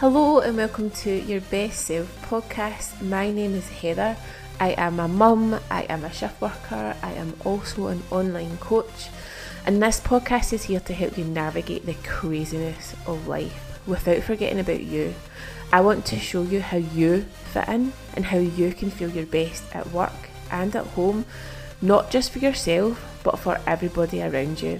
Hello and welcome to your Best Self podcast. My name is Heather. I am a mum, I am a shift worker, I am also an online coach, and this podcast is here to help you navigate the craziness of life without forgetting about you. I want to show you how you fit in and how you can feel your best at work and at home, not just for yourself, but for everybody around you.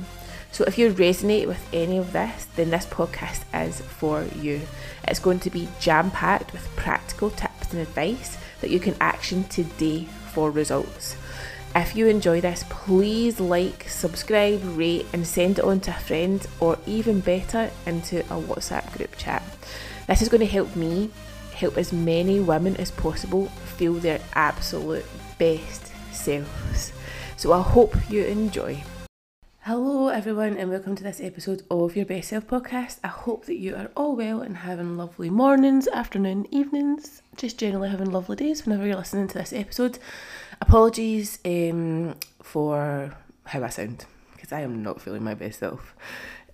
So if you resonate with any of this, then this podcast is for you. It's going to be jam packed with practical tips and advice that you can action today for results. If you enjoy this, please like, subscribe, rate, and send it on to a friend, or even better, into a WhatsApp group chat. This is going to help me help as many women as possible feel their absolute best selves. So I hope you enjoy. Hello, everyone, and welcome to this episode of your Best Self podcast. I hope that you are all well and having lovely mornings, afternoon, evenings, just generally having lovely days whenever you're listening to this episode. Apologies um, for how I sound because I am not feeling my best self.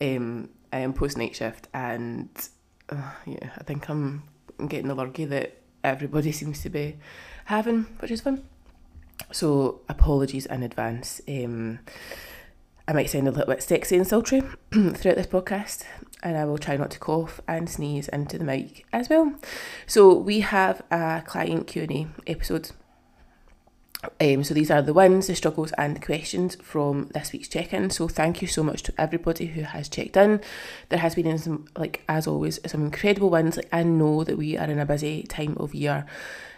Um, I am post night shift, and uh, yeah, I think I'm getting the lurgy that everybody seems to be having, which is fun. So, apologies in advance. Um, I might sound a little bit sexy and sultry throughout this podcast, and I will try not to cough and sneeze into the mic as well. So we have a client Q and A episode. Um, so these are the wins, the struggles, and the questions from this week's check-in. So thank you so much to everybody who has checked in. There has been some, like as always, some incredible wins. Like I know that we are in a busy time of year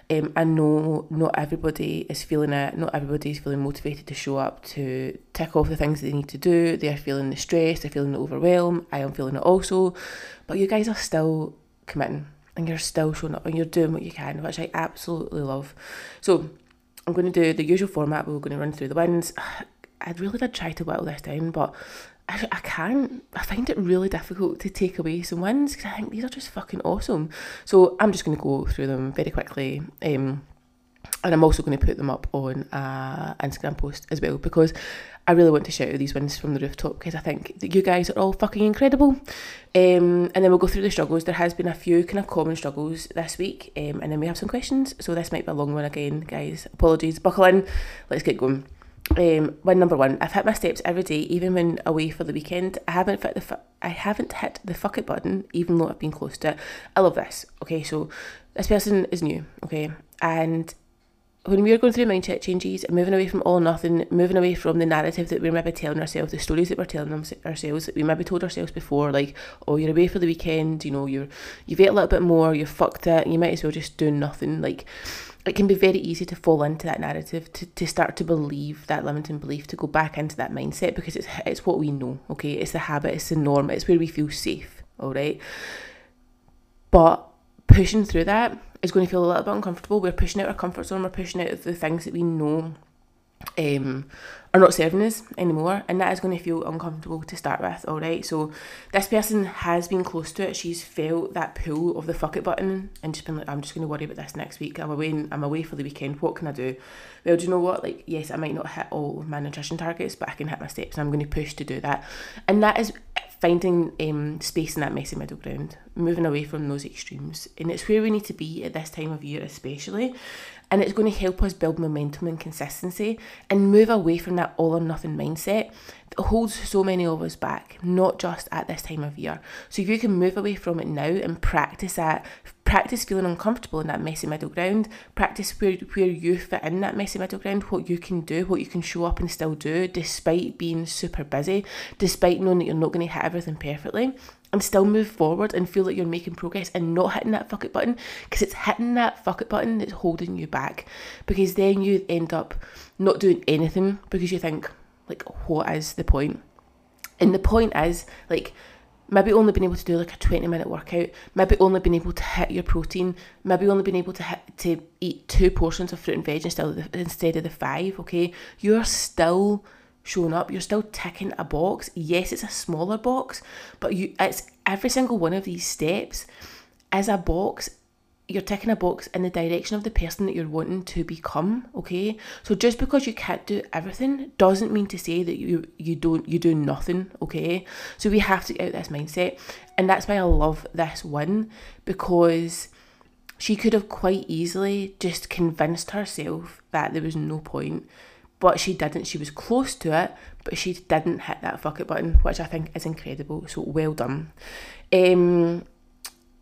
um, I know not everybody is feeling it, not everybody is feeling motivated to show up to tick off the things they need to do. They are feeling the stress, they're feeling the overwhelm. I am feeling it also. But you guys are still committing and you're still showing up and you're doing what you can, which I absolutely love. So I'm going to do the usual format. We're going to run through the wins. I really did try to whittle this down, but I, I can't. I find it really difficult to take away some wins because I think these are just fucking awesome. So I'm just going to go through them very quickly. Um, and I'm also going to put them up on a Instagram post as well because I really want to shout out these wins from the rooftop because I think that you guys are all fucking incredible. Um, and then we'll go through the struggles. There has been a few kind of common struggles this week, um, and then we have some questions. So this might be a long one again, guys. Apologies. Buckle in. Let's get going um, win number one. I've hit my steps every day, even when away for the weekend. I haven't fit the fu- I haven't hit the fuck it button, even though I've been close to it. I love this. Okay, so this person is new. Okay, and when we are going through mindset changes and moving away from all nothing, moving away from the narrative that we're maybe telling ourselves, the stories that we're telling them, ourselves that we maybe told ourselves before, like, oh, you're away for the weekend, you know, you're you've ate a little bit more, you've fucked it, you might as well just do nothing. Like, it can be very easy to fall into that narrative, to, to start to believe that limiting belief, to go back into that mindset because it's it's what we know, okay? It's the habit, it's the norm, it's where we feel safe, all right? But pushing through that is going to feel a little bit uncomfortable. We're pushing out our comfort zone, we're pushing out the things that we know um, are not serving us anymore, and that is going to feel uncomfortable to start with. All right, so this person has been close to it. She's felt that pull of the fuck it button, and just been like, I'm just going to worry about this next week. I'm away. I'm away for the weekend. What can I do? Well, do you know what? Like, yes, I might not hit all of my nutrition targets, but I can hit my steps, and I'm going to push to do that. And that is finding um, space in that messy middle ground, moving away from those extremes, and it's where we need to be at this time of year, especially and it's going to help us build momentum and consistency and move away from that all or nothing mindset that holds so many of us back, not just at this time of year. So if you can move away from it now and practice that, practice feeling uncomfortable in that messy middle ground, practice where, where you fit in that messy middle ground, what you can do, what you can show up and still do despite being super busy, despite knowing that you're not going to hit everything perfectly and still move forward and feel like you're making progress and not hitting that fuck it button because it's hitting that fuck it button that's holding you back because then you end up not doing anything because you think like what is the point? And the point is like maybe only been able to do like a 20 minute workout maybe only been able to hit your protein maybe only been able to hit to eat two portions of fruit and veg instead of the, instead of the five okay? You're still showing up. You're still ticking a box. Yes, it's a smaller box, but you it's every single one of these steps is a box you're ticking a box in the direction of the person that you're wanting to become okay so just because you can't do everything doesn't mean to say that you you don't you do nothing okay so we have to get out this mindset and that's why i love this one because she could have quite easily just convinced herself that there was no point but she didn't she was close to it but she didn't hit that fuck it button which i think is incredible so well done um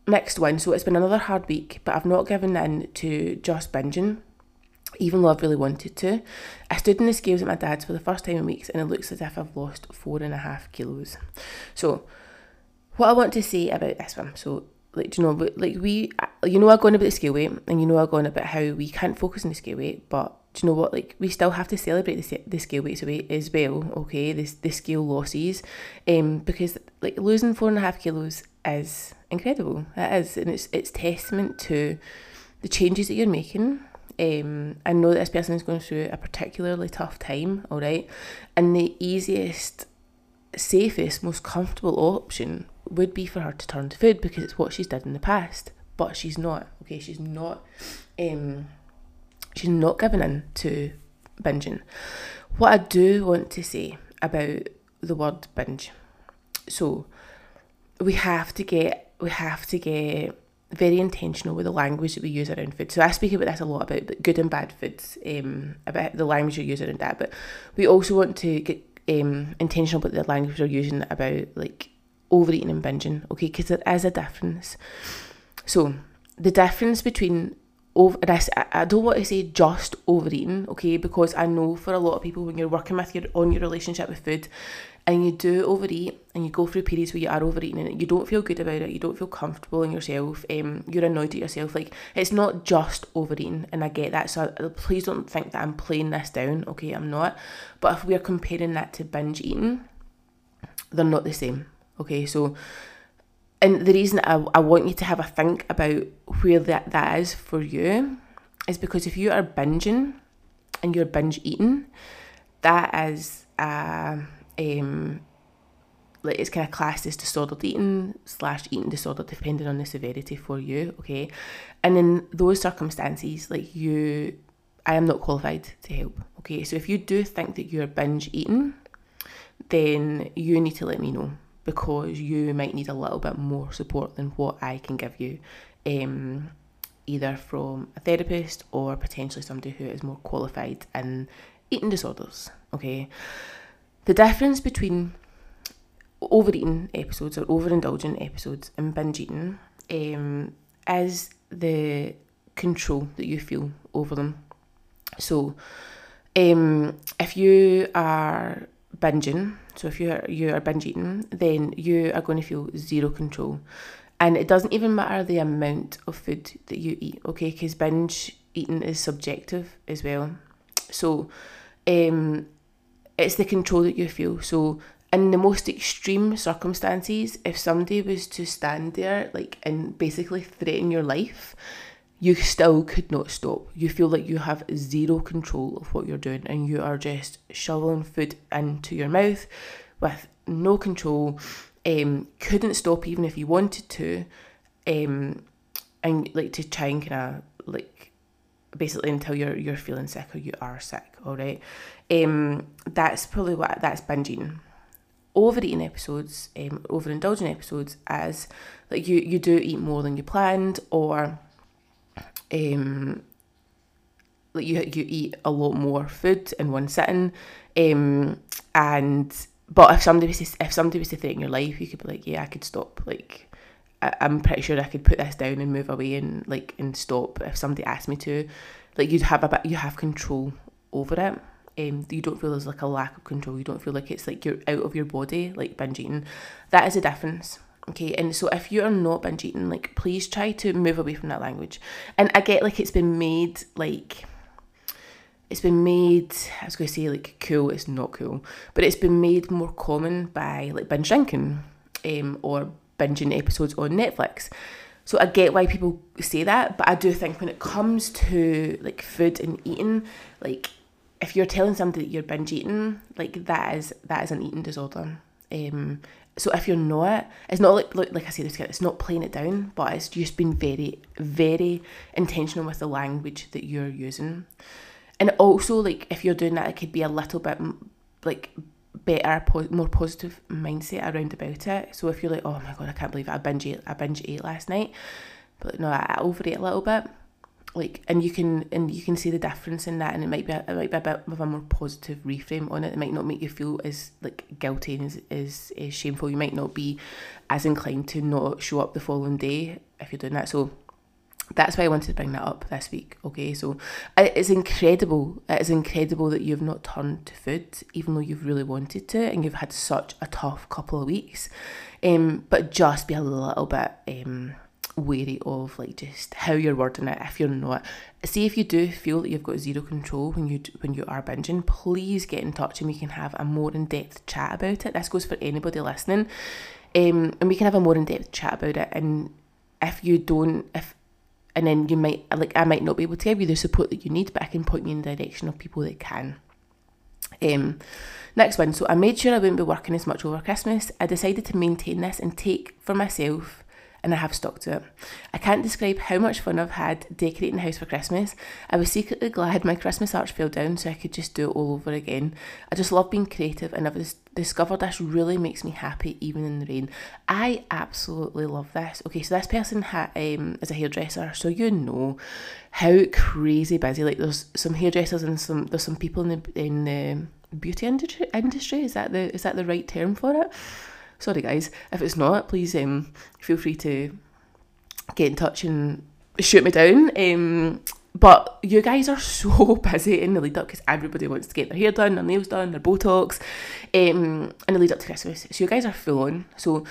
next one. So it's been another hard week, but I've not given in to just binging, even though I've really wanted to. I stood in the scales at my dad's for the first time in weeks, and it looks as if I've lost four and a half kilos. So, what I want to say about this one, so like you know, like we, you know, I go on about the scale weight, and you know, I go on about how we can't focus on the scale weight, but do you know what? Like we still have to celebrate the, the scale weights away as well. Okay, this the scale losses, um, because like losing four and a half kilos is incredible. It is, and it's it's testament to the changes that you're making. Um, I know that this person is going through a particularly tough time, all right, and the easiest, safest, most comfortable option would be for her to turn to food because it's what she's done in the past. But she's not. Okay, she's not. Um, she's not giving in to binging. What I do want to say about the word binge. So, we have to get we have to get very intentional with the language that we use around food. So I speak about this a lot about good and bad foods, um, about the language you use around that. But we also want to get um, intentional about the language we're using about like overeating and binging, okay? Because there is a difference. So the difference between over this, I don't want to say just overeating, okay? Because I know for a lot of people when you're working with your on your relationship with food, and you do overeat and you go through periods where you are overeating and you don't feel good about it, you don't feel comfortable in yourself, um, you're annoyed at yourself. Like it's not just overeating, and I get that. So uh, please don't think that I'm playing this down. Okay, I'm not. But if we're comparing that to binge eating, they're not the same. Okay, so and the reason I, I want you to have a think about where that, that is for you is because if you are binging and you're binge eating, that is uh, um, like it's kind of classed as disordered eating slash eating disorder depending on the severity for you okay? And in those circumstances like you i am not qualified to help okay? So if you do think that you're binge eating then you need to let me know because you might need a little bit more support than what i can give you um, either from a therapist or potentially somebody who is more qualified in eating disorders okay the difference between overeating episodes or overindulgent episodes and binge eating um, is the control that you feel over them. So, um, if you are binging, so if you are you are binge eating, then you are going to feel zero control, and it doesn't even matter the amount of food that you eat, okay? Because binge eating is subjective as well. So, um, it's the control that you feel. So in the most extreme circumstances, if somebody was to stand there like and basically threaten your life, you still could not stop. You feel like you have zero control of what you're doing and you are just shoveling food into your mouth with no control. Um, couldn't stop even if you wanted to. Um, and like to try and kind of like basically until you're you're feeling sick or you are sick, all right. Um, that's probably what that's binging. Overeating episodes, um, overindulging episodes, as like you you do eat more than you planned, or um, like you you eat a lot more food in one sitting, um, and but if somebody was to, if somebody was to threaten your life, you could be like, yeah, I could stop. Like, I, I'm pretty sure I could put this down and move away and like and stop if somebody asked me to. Like, you'd have a bit, you have control over it um, you don't feel there's like a lack of control. You don't feel like it's like you're out of your body, like binge eating. That is a difference. Okay, and so if you are not binge eating, like please try to move away from that language. And I get like it's been made like it's been made I was gonna say like cool, it's not cool, but it's been made more common by like binge drinking, um, or binging episodes on Netflix. So I get why people say that, but I do think when it comes to like food and eating, like if you're telling somebody that you're binge eating, like that is that is an eating disorder. Um, so if you're not, it's not like like, I said, it's not playing it down, but it's just been very, very intentional with the language that you're using. And also, like if you're doing that, it could be a little bit like better, more positive mindset around about it. So if you're like, oh my god, I can't believe it, I binge ate, I binge ate last night, but no, I overate a little bit like and you can and you can see the difference in that and it might be a, it might be a bit of a more positive reframe on it it might not make you feel as like guilty and as, as, as shameful you might not be as inclined to not show up the following day if you're doing that so that's why I wanted to bring that up this week. Okay, so it's incredible. It is incredible that you've not turned to food, even though you've really wanted to, and you've had such a tough couple of weeks. Um, but just be a little bit um wary of like just how you're wording it. If you're not see if you do feel that you've got zero control when you when you are binging please get in touch and we can have a more in-depth chat about it. This goes for anybody listening. Um, and we can have a more in-depth chat about it. And if you don't if and then you might like I might not be able to give you the support that you need but I can point you in the direction of people that can. Um, next one. So I made sure I wouldn't be working as much over Christmas. I decided to maintain this and take for myself and I have stuck to it. I can't describe how much fun I've had decorating the house for Christmas. I was secretly glad my Christmas arch fell down so I could just do it all over again. I just love being creative and I've discovered this really makes me happy even in the rain. I absolutely love this. Okay, so this person ha- um, is a hairdresser, so you know how crazy busy. Like there's some hairdressers and some there's some people in the in the beauty industry. Industry is that the is that the right term for it? Sorry, guys. If it's not, please um, feel free to get in touch and shoot me down. Um, but you guys are so busy in the lead up because everybody wants to get their hair done, their nails done, their Botox, um, in the lead up to Christmas. So you guys are full on. So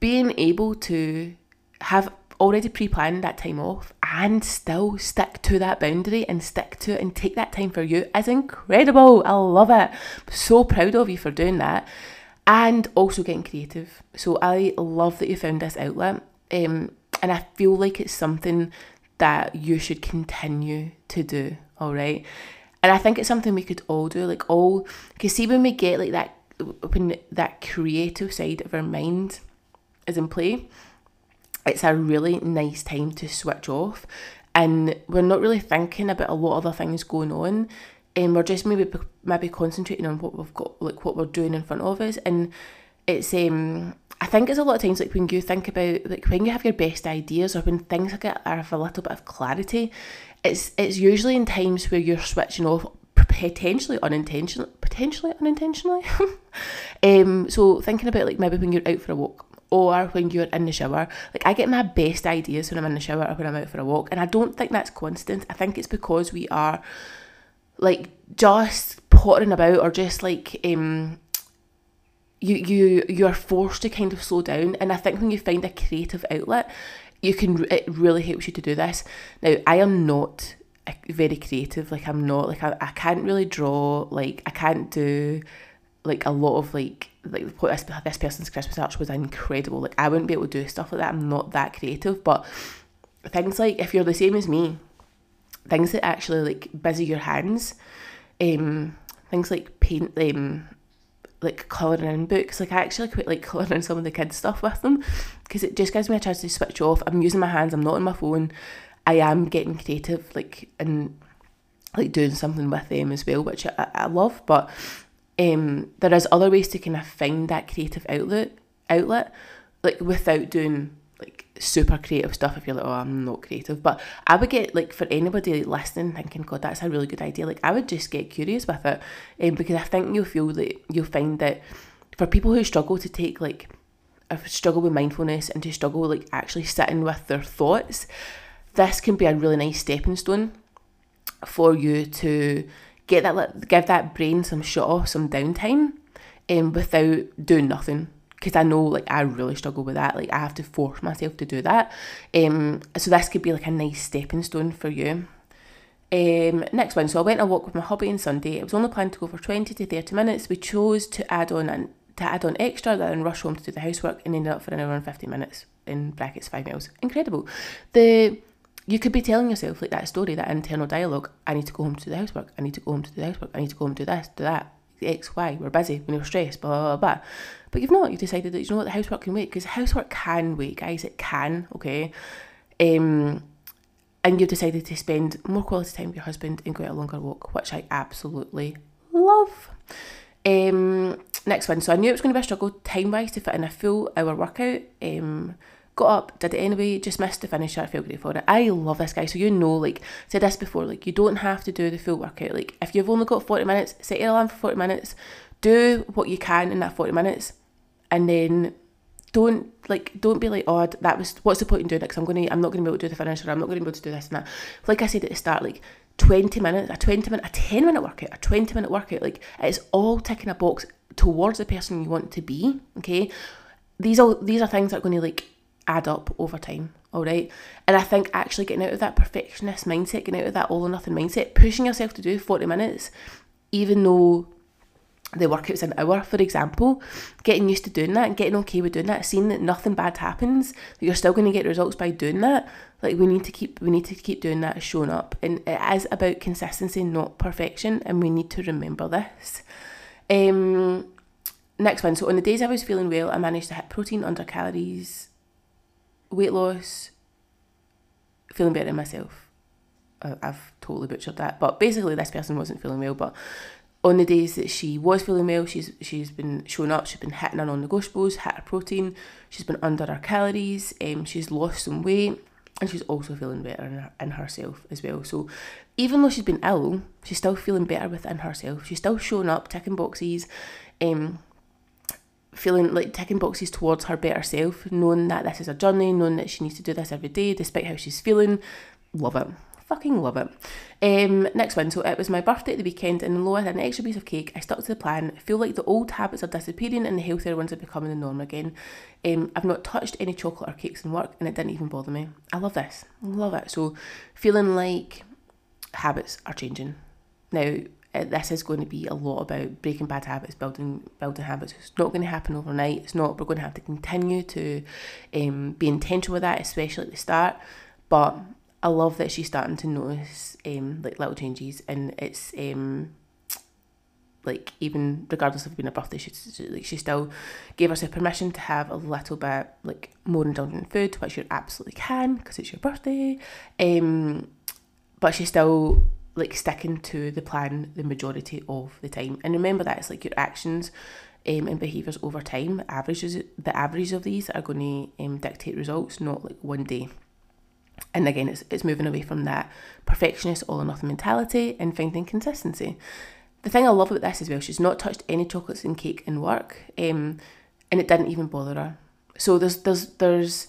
being able to have already pre-planned that time off and still stick to that boundary and stick to it and take that time for you is incredible. I love it. I'm so proud of you for doing that and also getting creative. So I love that you found this outlet, um, and I feel like it's something that you should continue to do. All right, and I think it's something we could all do. Like all, because see when we get like that, when that creative side of our mind is in play, it's a really nice time to switch off, and we're not really thinking about a lot of other things going on and we're just maybe maybe concentrating on what we've got, like what we're doing in front of us, and it's um. I think it's a lot of times like when you think about like when you have your best ideas or when things get have a little bit of clarity, it's it's usually in times where you're switching off potentially unintentionally potentially unintentionally. um so thinking about like maybe when you're out for a walk or when you're in the shower. Like I get my best ideas when I'm in the shower or when I'm out for a walk. And I don't think that's constant. I think it's because we are like just pottering about or just like um you you you're forced to kind of slow down. And I think when you find a creative outlet you can it really helps you to do this. Now I am not very creative. Like I'm not like I, I can't really draw like I can't do like a lot of like like what this, this person's Christmas arch was incredible. Like I wouldn't be able to do stuff like that. I'm not that creative. But things like if you're the same as me things that actually like busy your hands, um, things like paint, um, like colouring in books. Like I actually quite like colouring some of the kids' stuff with them because it just gives me a chance to switch off. I'm using my hands. I'm not on my phone. I am getting creative, like and like doing something with them as well, which I, I love. But um, there is other ways to kind of find that creative outlet, outlet, like without doing super creative stuff if you're like, oh, I'm not creative. But I would get like for anybody listening, thinking, God, that's a really good idea. Like I would just get curious with it, um, because I think you'll feel that you'll find that for people who struggle to take like, struggle with mindfulness and to struggle with like actually sitting with their thoughts, this can be a really nice stepping stone for you to get that give that brain some shut off, some downtime, um, without doing nothing because I know like I really struggle with that. Like I have to force myself to do that. Um, so this could be like a nice stepping stone for you. Um, next one. So I went a walk with my hubby on Sunday. It was only planned to go for twenty to thirty minutes. We chose to add on an to add on extra than rush home to do the housework and ended up for an hour and fifty minutes in brackets five miles. Incredible. The you could be telling yourself like that story, that internal dialogue. I need to go home to do the housework. I need to go home to do the housework. I need to go home to do this, do that X, Y, we're busy, We're stressed, blah, blah, blah, blah. But you've not, you've decided that you know what, the housework can wait, because housework can wait, guys, it can, okay? Um, and you've decided to spend more quality time with your husband and go out a longer walk, which I absolutely love. Um, next one. So I knew it was going to be a struggle time wise to fit in a full hour workout. Um, got up, did it anyway, just missed the finish. I feel great for it. I love this guy. So you know, like said this before, like you don't have to do the full workout. Like if you've only got 40 minutes, set your alarm for 40 minutes, do what you can in that 40 minutes, and then don't like don't be like oh that was what's the point in doing it? Because I'm gonna I'm not gonna be able to do the finish or I'm not gonna be able to do this and that. Like I said at the start like 20 minutes a 20 minute a 10 minute workout a 20 minute workout like it's all ticking a box towards the person you want to be okay? These are these are things that are going to like add up over time all right and I think actually getting out of that perfectionist mindset getting out of that all or nothing mindset pushing yourself to do 40 minutes even though the workout's an hour, for example, getting used to doing that and getting okay with doing that, seeing that nothing bad happens, that you're still going to get results by doing that. Like we need to keep we need to keep doing that, showing up, and it is about consistency, not perfection, and we need to remember this. Um, next one. So on the days I was feeling well, I managed to hit protein under calories, weight loss, feeling better in myself. I've totally butchered that, but basically this person wasn't feeling well, but on the days that she was feeling well, she's she's been showing up, she's been hitting her non-negotiables, hit her protein, she's been under her calories, um, she's lost some weight, and she's also feeling better in, her, in herself as well. So even though she's been ill, she's still feeling better within herself. She's still showing up, ticking boxes, um, feeling like ticking boxes towards her better self, knowing that this is a journey, knowing that she needs to do this every day despite how she's feeling. Love it. Fucking love it. Um, next one. So it was my birthday at the weekend, and although I had an extra piece of cake, I stuck to the plan. I feel like the old habits are disappearing and the healthier ones are becoming the norm again. Um, I've not touched any chocolate or cakes in work, and it didn't even bother me. I love this. love it. So feeling like habits are changing. Now, uh, this is going to be a lot about breaking bad habits, building building habits. It's not going to happen overnight. It's not. We're going to have to continue to um, be intentional with that, especially at the start. But I love that she's starting to notice um, like little changes, and it's um, like even regardless of being a birthday, she, like she still gave herself permission to have a little bit like more indulgent food, which you absolutely can because it's your birthday. Um, but she's still like sticking to the plan the majority of the time. And remember that it's like your actions um, and behaviours over time, averages the average of these are going to um, dictate results, not like one day. And again, it's, it's moving away from that perfectionist all or nothing mentality and finding consistency. The thing I love about this as well, she's not touched any chocolates and cake in work, um, and it didn't even bother her. So there's there's there's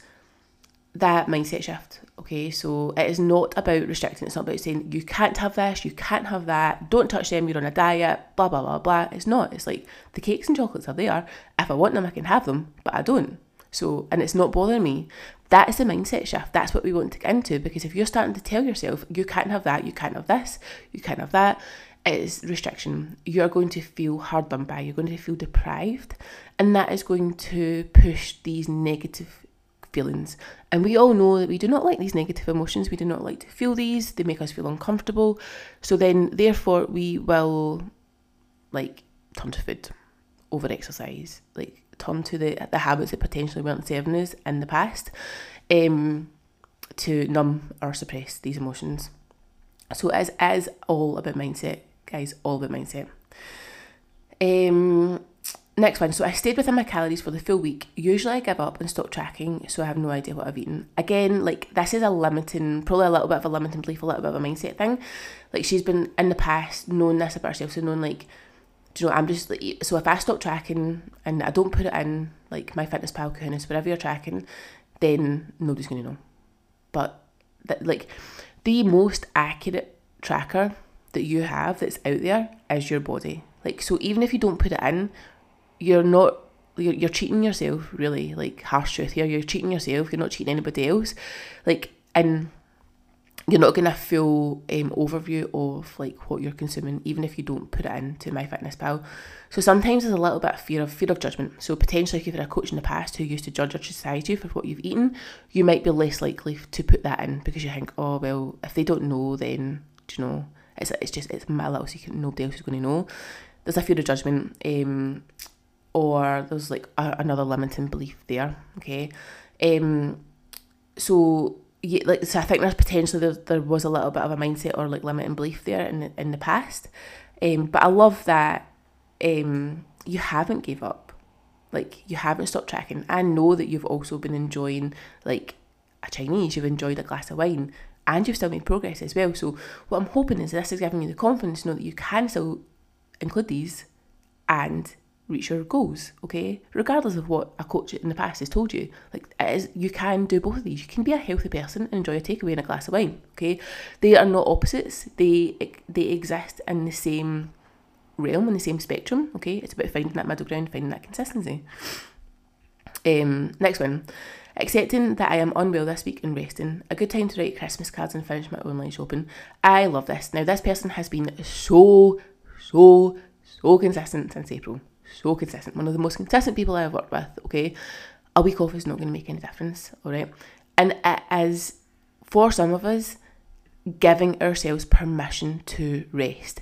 that mindset shift. Okay, so it is not about restricting. It's not about saying you can't have this, you can't have that, don't touch them. You're on a diet, blah blah blah blah. It's not. It's like the cakes and chocolates are there. If I want them, I can have them, but I don't. So, and it's not bothering me. That is the mindset shift. That's what we want to get into because if you're starting to tell yourself, you can't have that, you can't have this, you can't have that, it is restriction. You're going to feel hard done by, you're going to feel deprived, and that is going to push these negative feelings. And we all know that we do not like these negative emotions, we do not like to feel these, they make us feel uncomfortable. So then, therefore, we will like turn to food over exercise, like turn to the the habits that potentially weren't serving us in the past um, to numb or suppress these emotions. So it is all about mindset, guys, all about mindset. Um, next one. So I stayed within my calories for the full week. Usually I give up and stop tracking, so I have no idea what I've eaten. Again, like this is a limiting, probably a little bit of a limiting belief, a little bit of a mindset thing. Like she's been in the past known this about herself, so known like you know, I'm just like, so if I stop tracking and I don't put it in like MyFitnessPal Kunis, wherever you're tracking, then nobody's going to know. But that, like the most accurate tracker that you have that's out there is your body. Like so, even if you don't put it in, you're not you're, you're cheating yourself. Really, like harsh truth here, you're cheating yourself. You're not cheating anybody else. Like and you're not getting a full um, overview of like what you're consuming, even if you don't put it into MyFitnessPal. So sometimes there's a little bit of fear of fear of judgment. So potentially, if you've had a coach in the past who used to judge or criticize you for what you've eaten, you might be less likely to put that in because you think, oh well, if they don't know, then you know, it's it's just it's my little secret. Nobody else is going to know. there's a fear of judgment, um, or there's like a, another limiting belief there. Okay, um, so yeah, like so I think there's potentially there, there was a little bit of a mindset or like limiting belief there in the, in the past, um, but I love that um you haven't gave up, like you haven't stopped tracking. I know that you've also been enjoying like a Chinese, you've enjoyed a glass of wine, and you've still made progress as well. So what I'm hoping is this is giving you the confidence to know that you can still include these and reach your goals, okay? Regardless of what a coach in the past has told you. Like it is you can do both of these. You can be a healthy person and enjoy a takeaway and a glass of wine, okay? They are not opposites. They they exist in the same realm, in the same spectrum, okay? It's about finding that middle ground, finding that consistency. Um, next one. Accepting that I am unwell this week and resting. A good time to write Christmas cards and finish my online shopping. I love this. Now, this person has been so, so, so consistent since April. So consistent. One of the most consistent people I've worked with, okay? A week off is not going to make any difference, all right? And it is, for some of us, giving ourselves permission to rest.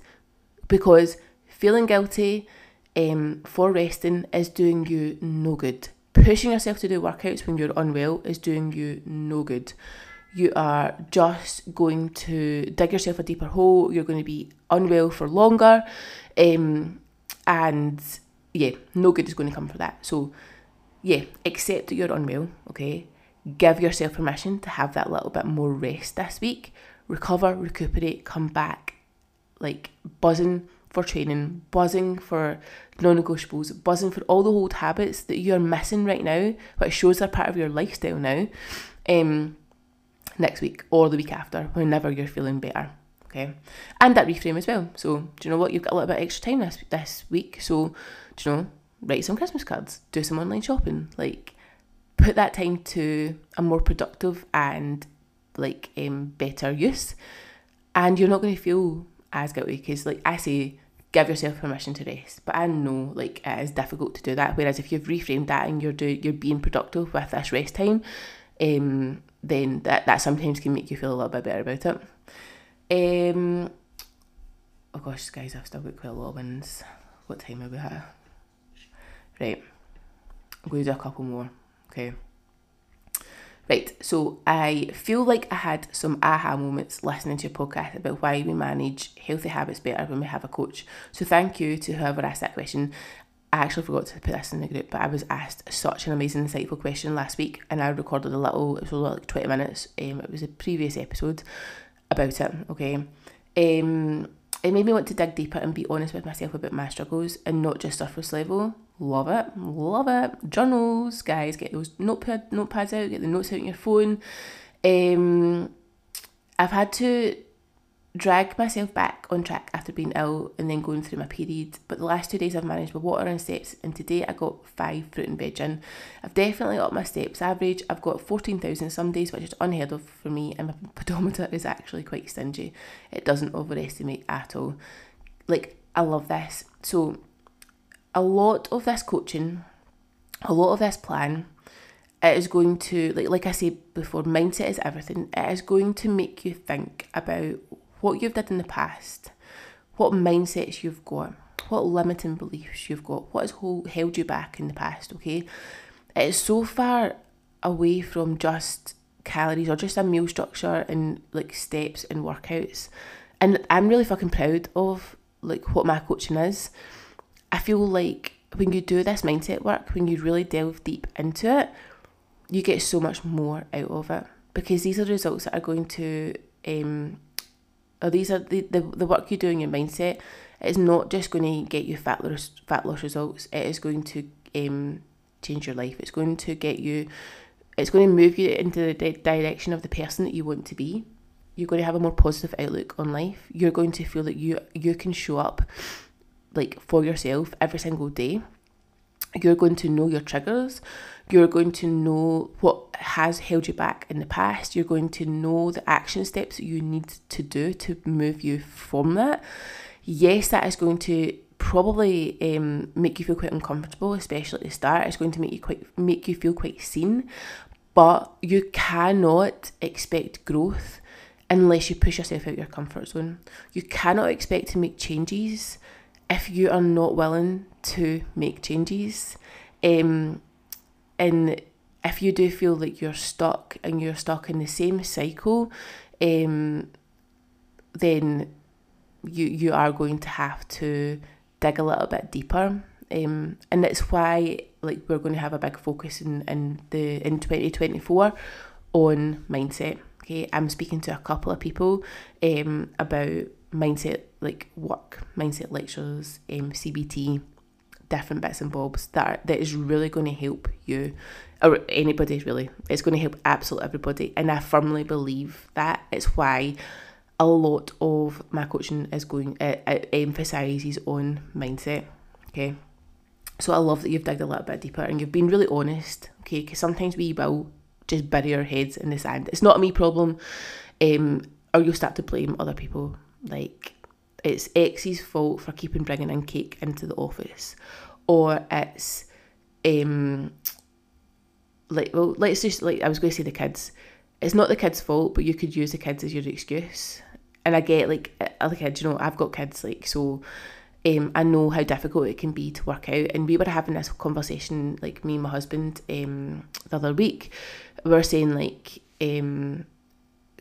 Because feeling guilty um, for resting is doing you no good pushing yourself to do workouts when you're unwell is doing you no good. You are just going to dig yourself a deeper hole. You're going to be unwell for longer. Um, and yeah, no good is going to come for that. So, yeah, accept that you're unwell, okay? Give yourself permission to have that little bit more rest this week. Recover, recuperate, come back like buzzing for training, buzzing for non negotiables, buzzing for all the old habits that you're missing right now, but shows are part of your lifestyle now, um, next week or the week after, whenever you're feeling better. Okay. And that reframe as well. So, do you know what? You've got a little bit extra time this, this week. So, do you know, write some Christmas cards, do some online shopping, like put that time to a more productive and like um, better use. And you're not going to feel as guilty because, like I say, give yourself permission to rest. But I know like it is difficult to do that. Whereas if you've reframed that and you're do you're being productive with this rest time, um, then that, that sometimes can make you feel a little bit better about it. Um, oh gosh, guys, I've still got quite a lot of wins. What time are we at? Right, I'm going to do a couple more. Okay. Right, so I feel like I had some aha moments listening to your podcast about why we manage healthy habits better when we have a coach. So thank you to whoever asked that question. I actually forgot to put this in the group, but I was asked such an amazing, insightful question last week, and I recorded a little. It was like twenty minutes. Um, it was a previous episode about it. Okay, um, it made me want to dig deeper and be honest with myself about my struggles and not just surface level. Love it, love it. Journals, guys, get those notepad notepads out, get the notes out on your phone. Um, I've had to drag myself back on track after being ill and then going through my period. But the last two days I've managed my water and steps, and today I got five fruit and veg in. I've definitely got my steps average. I've got 14,000 some days, which is unheard of for me, and my pedometer is actually quite stingy. It doesn't overestimate at all. Like, I love this. So, a lot of this coaching, a lot of this plan, it is going to like like I said before, mindset is everything. It is going to make you think about what you've did in the past, what mindsets you've got, what limiting beliefs you've got, what has held you back in the past, okay? It is so far away from just calories or just a meal structure and like steps and workouts. And I'm really fucking proud of like what my coaching is. I feel like when you do this mindset work, when you really delve deep into it, you get so much more out of it because these are the results that are going to um or these are the, the, the work you do in your mindset. It's not just going to get you fat loss fat loss results. It is going to um change your life. It's going to get you it's going to move you into the direction of the person that you want to be. You're going to have a more positive outlook on life. You're going to feel that you you can show up like for yourself every single day. You're going to know your triggers. You're going to know what has held you back in the past. You're going to know the action steps that you need to do to move you from that. Yes, that is going to probably um, make you feel quite uncomfortable, especially at the start. It's going to make you quite make you feel quite seen, but you cannot expect growth unless you push yourself out your comfort zone. You cannot expect to make changes if you are not willing to make changes, um, and if you do feel like you're stuck and you're stuck in the same cycle, um, then you you are going to have to dig a little bit deeper. Um, and that's why like we're going to have a big focus in, in the in 2024 on mindset. Okay, I'm speaking to a couple of people um, about mindset like work, mindset lectures, um, CBT, different bits and bobs that are, that is really going to help you or anybody really. It's going to help absolutely everybody, and I firmly believe that. It's why a lot of my coaching is going uh, uh, emphasizes on mindset. Okay, so I love that you've dug a little bit deeper and you've been really honest. Okay, because sometimes we will just bury our heads in the sand. It's not a me problem, um, or you'll start to blame other people. Like it's X's fault for keeping bringing in cake into the office, or it's um, like well, let's just like I was going to say the kids. It's not the kids' fault, but you could use the kids as your excuse. And I get like other kids, you know, I've got kids, like so. Um, I know how difficult it can be to work out, and we were having this conversation, like me and my husband, um, the other week. We were saying like, um,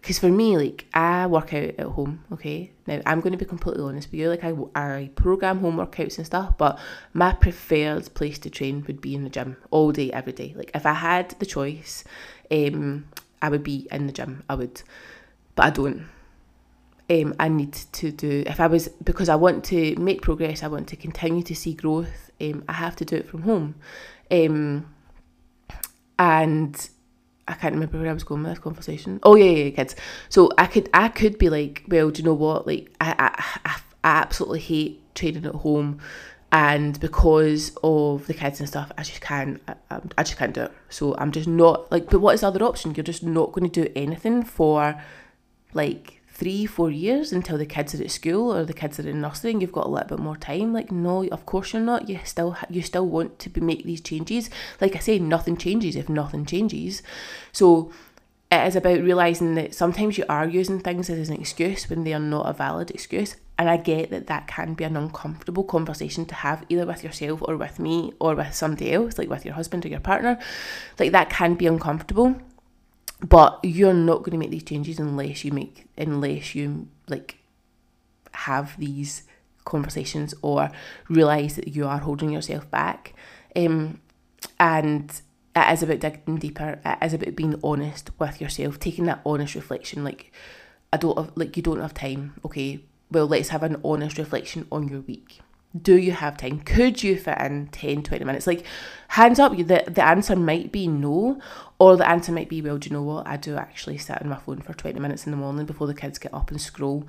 because for me, like I work out at home. Okay, now I'm going to be completely honest with you. Like I, I program home workouts and stuff, but my preferred place to train would be in the gym all day, every day. Like if I had the choice, um, I would be in the gym. I would, but I don't. Um, I need to do if I was because I want to make progress. I want to continue to see growth. Um, I have to do it from home, um, and I can't remember where I was going with this conversation. Oh yeah, yeah, kids. So I could I could be like, well, do you know what? Like I I, I, I absolutely hate training at home, and because of the kids and stuff, I just can't. I, I just can't do it. So I'm just not like. But what is the other option? You're just not going to do anything for like three, four years until the kids are at school or the kids are in nursery and you've got a little bit more time. Like, no, of course you're not. You still you still want to be, make these changes. Like I say, nothing changes if nothing changes. So it is about realizing that sometimes you are using things as an excuse when they are not a valid excuse. And I get that that can be an uncomfortable conversation to have either with yourself or with me or with somebody else, like with your husband or your partner. Like that can be uncomfortable but you're not going to make these changes unless you make unless you like have these conversations or realize that you are holding yourself back. Um, and it is about digging deeper it is about being honest with yourself taking that honest reflection like i don't have like you don't have time okay? Well let's have an honest reflection on your week do you have time? Could you fit in 10, 20 minutes? Like, hands up, the, the answer might be no, or the answer might be, well, do you know what? I do actually sit on my phone for 20 minutes in the morning before the kids get up and scroll.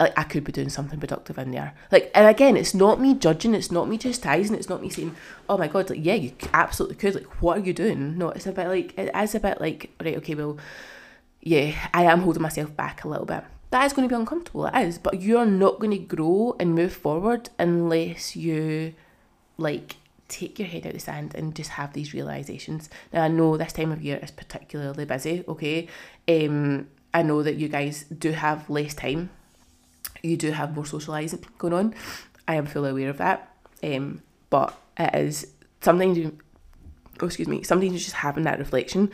Like, I could be doing something productive in there. Like, and again, it's not me judging, it's not me chastising, it's not me saying, oh my God, like, yeah, you absolutely could. Like, what are you doing? No, it's a bit like, it is a bit like, right, okay, well, yeah, I am holding myself back a little bit that is going to be uncomfortable. It is, but you're not going to grow and move forward unless you like take your head out the sand and just have these realizations. Now I know this time of year is particularly busy. Okay, um, I know that you guys do have less time. You do have more socialising going on. I am fully aware of that. Um, but it is sometimes you, oh, excuse me, sometimes just having that reflection,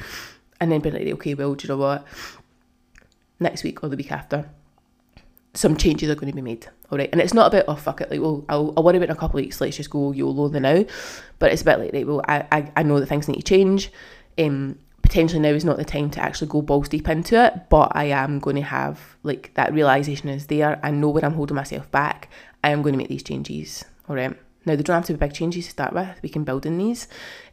and then being like, okay, well, do you know what? Next week or the week after, some changes are going to be made. All right, and it's not about oh fuck it, like well I'll, I'll worry about in a couple of weeks. Let's just go YOLO the now, but it's a bit like right. Well, I, I, I know that things need to change. Um, potentially now is not the time to actually go balls deep into it, but I am going to have like that realization is there. I know where I'm holding myself back. I am going to make these changes. All right. Now they don't have to be big changes to start with. We can build in these,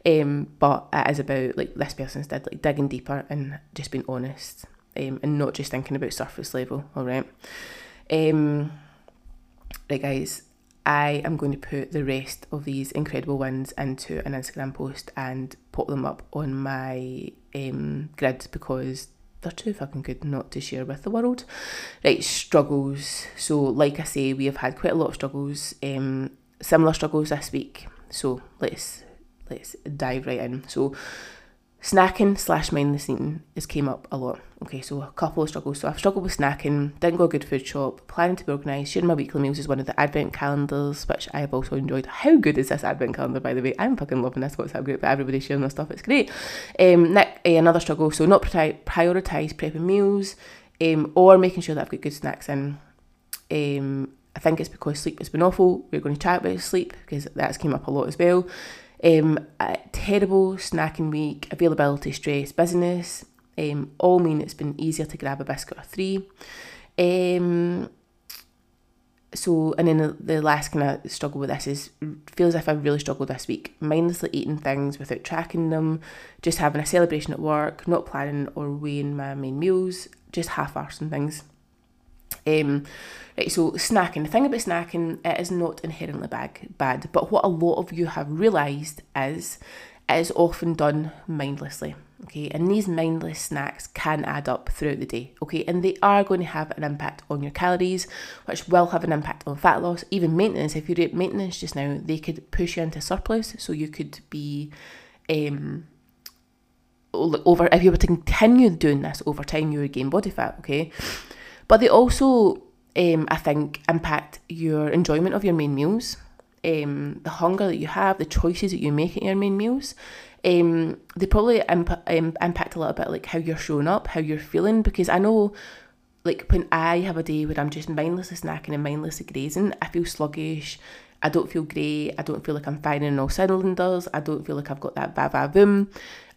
um, but it is about like this person's did like digging deeper and just being honest um, and not just thinking about surface level, all right? Um, right, guys, I am going to put the rest of these incredible wins into an Instagram post and put them up on my um, grid because they're too fucking good not to share with the world. Right, struggles. So, like I say, we have had quite a lot of struggles, um, similar struggles this week. So let's let's dive right in. So Snacking slash mindless eating has came up a lot. Okay, so a couple of struggles. So I've struggled with snacking, didn't go a good food shop, planning to be organised, sharing my weekly meals is one of the advent calendars, which I have also enjoyed. How good is this advent calendar, by the way? I'm fucking loving this WhatsApp group, but everybody's sharing their stuff, it's great. Um, Nick, uh, another struggle, so not prioritise prepping meals um, or making sure that I've got good snacks in. Um, I think it's because sleep has been awful. We're going to chat about sleep because that's came up a lot as well. Um, a terrible snacking week, availability, stress, business, um, all mean it's been easier to grab a biscuit or three. Um, so, and then the, the last kind of struggle with this is feels as if I've really struggled this week. Mindlessly eating things without tracking them, just having a celebration at work, not planning or weighing my main meals, just half-arsing things. Um, right, so snacking. The thing about snacking, it is not inherently bad, bad, but what a lot of you have realised is it is often done mindlessly. Okay, and these mindless snacks can add up throughout the day. Okay, and they are going to have an impact on your calories, which will have an impact on fat loss, even maintenance. If you're at maintenance just now, they could push you into surplus, so you could be um, over if you were to continue doing this over time, you would gain body fat. Okay, but they also, um, I think, impact your enjoyment of your main meals, um, the hunger that you have, the choices that you make in your main meals. Um, they probably imp- um, impact a little bit like how you're showing up, how you're feeling, because I know like when I have a day where I'm just mindlessly snacking and mindlessly grazing, I feel sluggish. I don't feel great. I don't feel like I'm firing all cylinders. I don't feel like I've got that va va boom.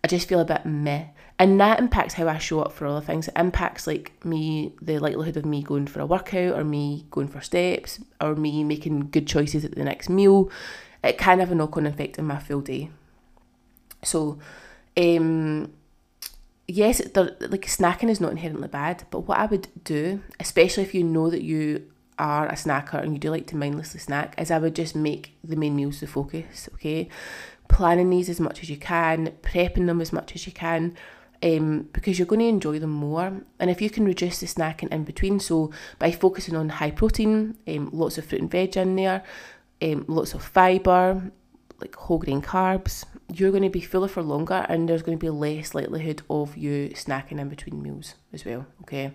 I just feel a bit meh. And that impacts how I show up for other things. It impacts like me, the likelihood of me going for a workout or me going for steps or me making good choices at the next meal. It can have a knock on effect in my full day. So, um, yes, like snacking is not inherently bad, but what I would do, especially if you know that you are a snacker and you do like to mindlessly snack, is I would just make the main meals the focus, okay? Planning these as much as you can, prepping them as much as you can, um, because you're going to enjoy them more. And if you can reduce the snacking in between, so by focusing on high protein, um, lots of fruit and veg in there, um, lots of fibre, like whole grain carbs, you're going to be fuller for longer and there's going to be less likelihood of you snacking in between meals as well. Okay.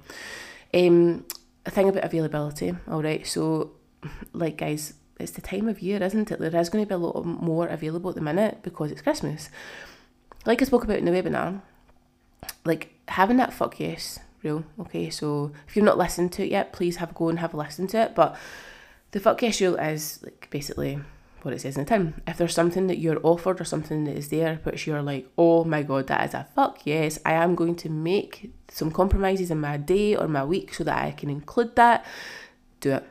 Um, a thing about availability, all right. So, like, guys, it's the time of year, isn't it? There is going to be a lot more available at the minute because it's Christmas. Like I spoke about in the webinar, like having that fuck yes rule. Okay, so if you've not listened to it yet, please have a go and have a listen to it. But the fuck yes rule is like basically what it says in the tin. If there's something that you're offered or something that is there, which you're like, oh my god, that is a fuck yes, I am going to make some compromises in my day or my week so that I can include that. Do it.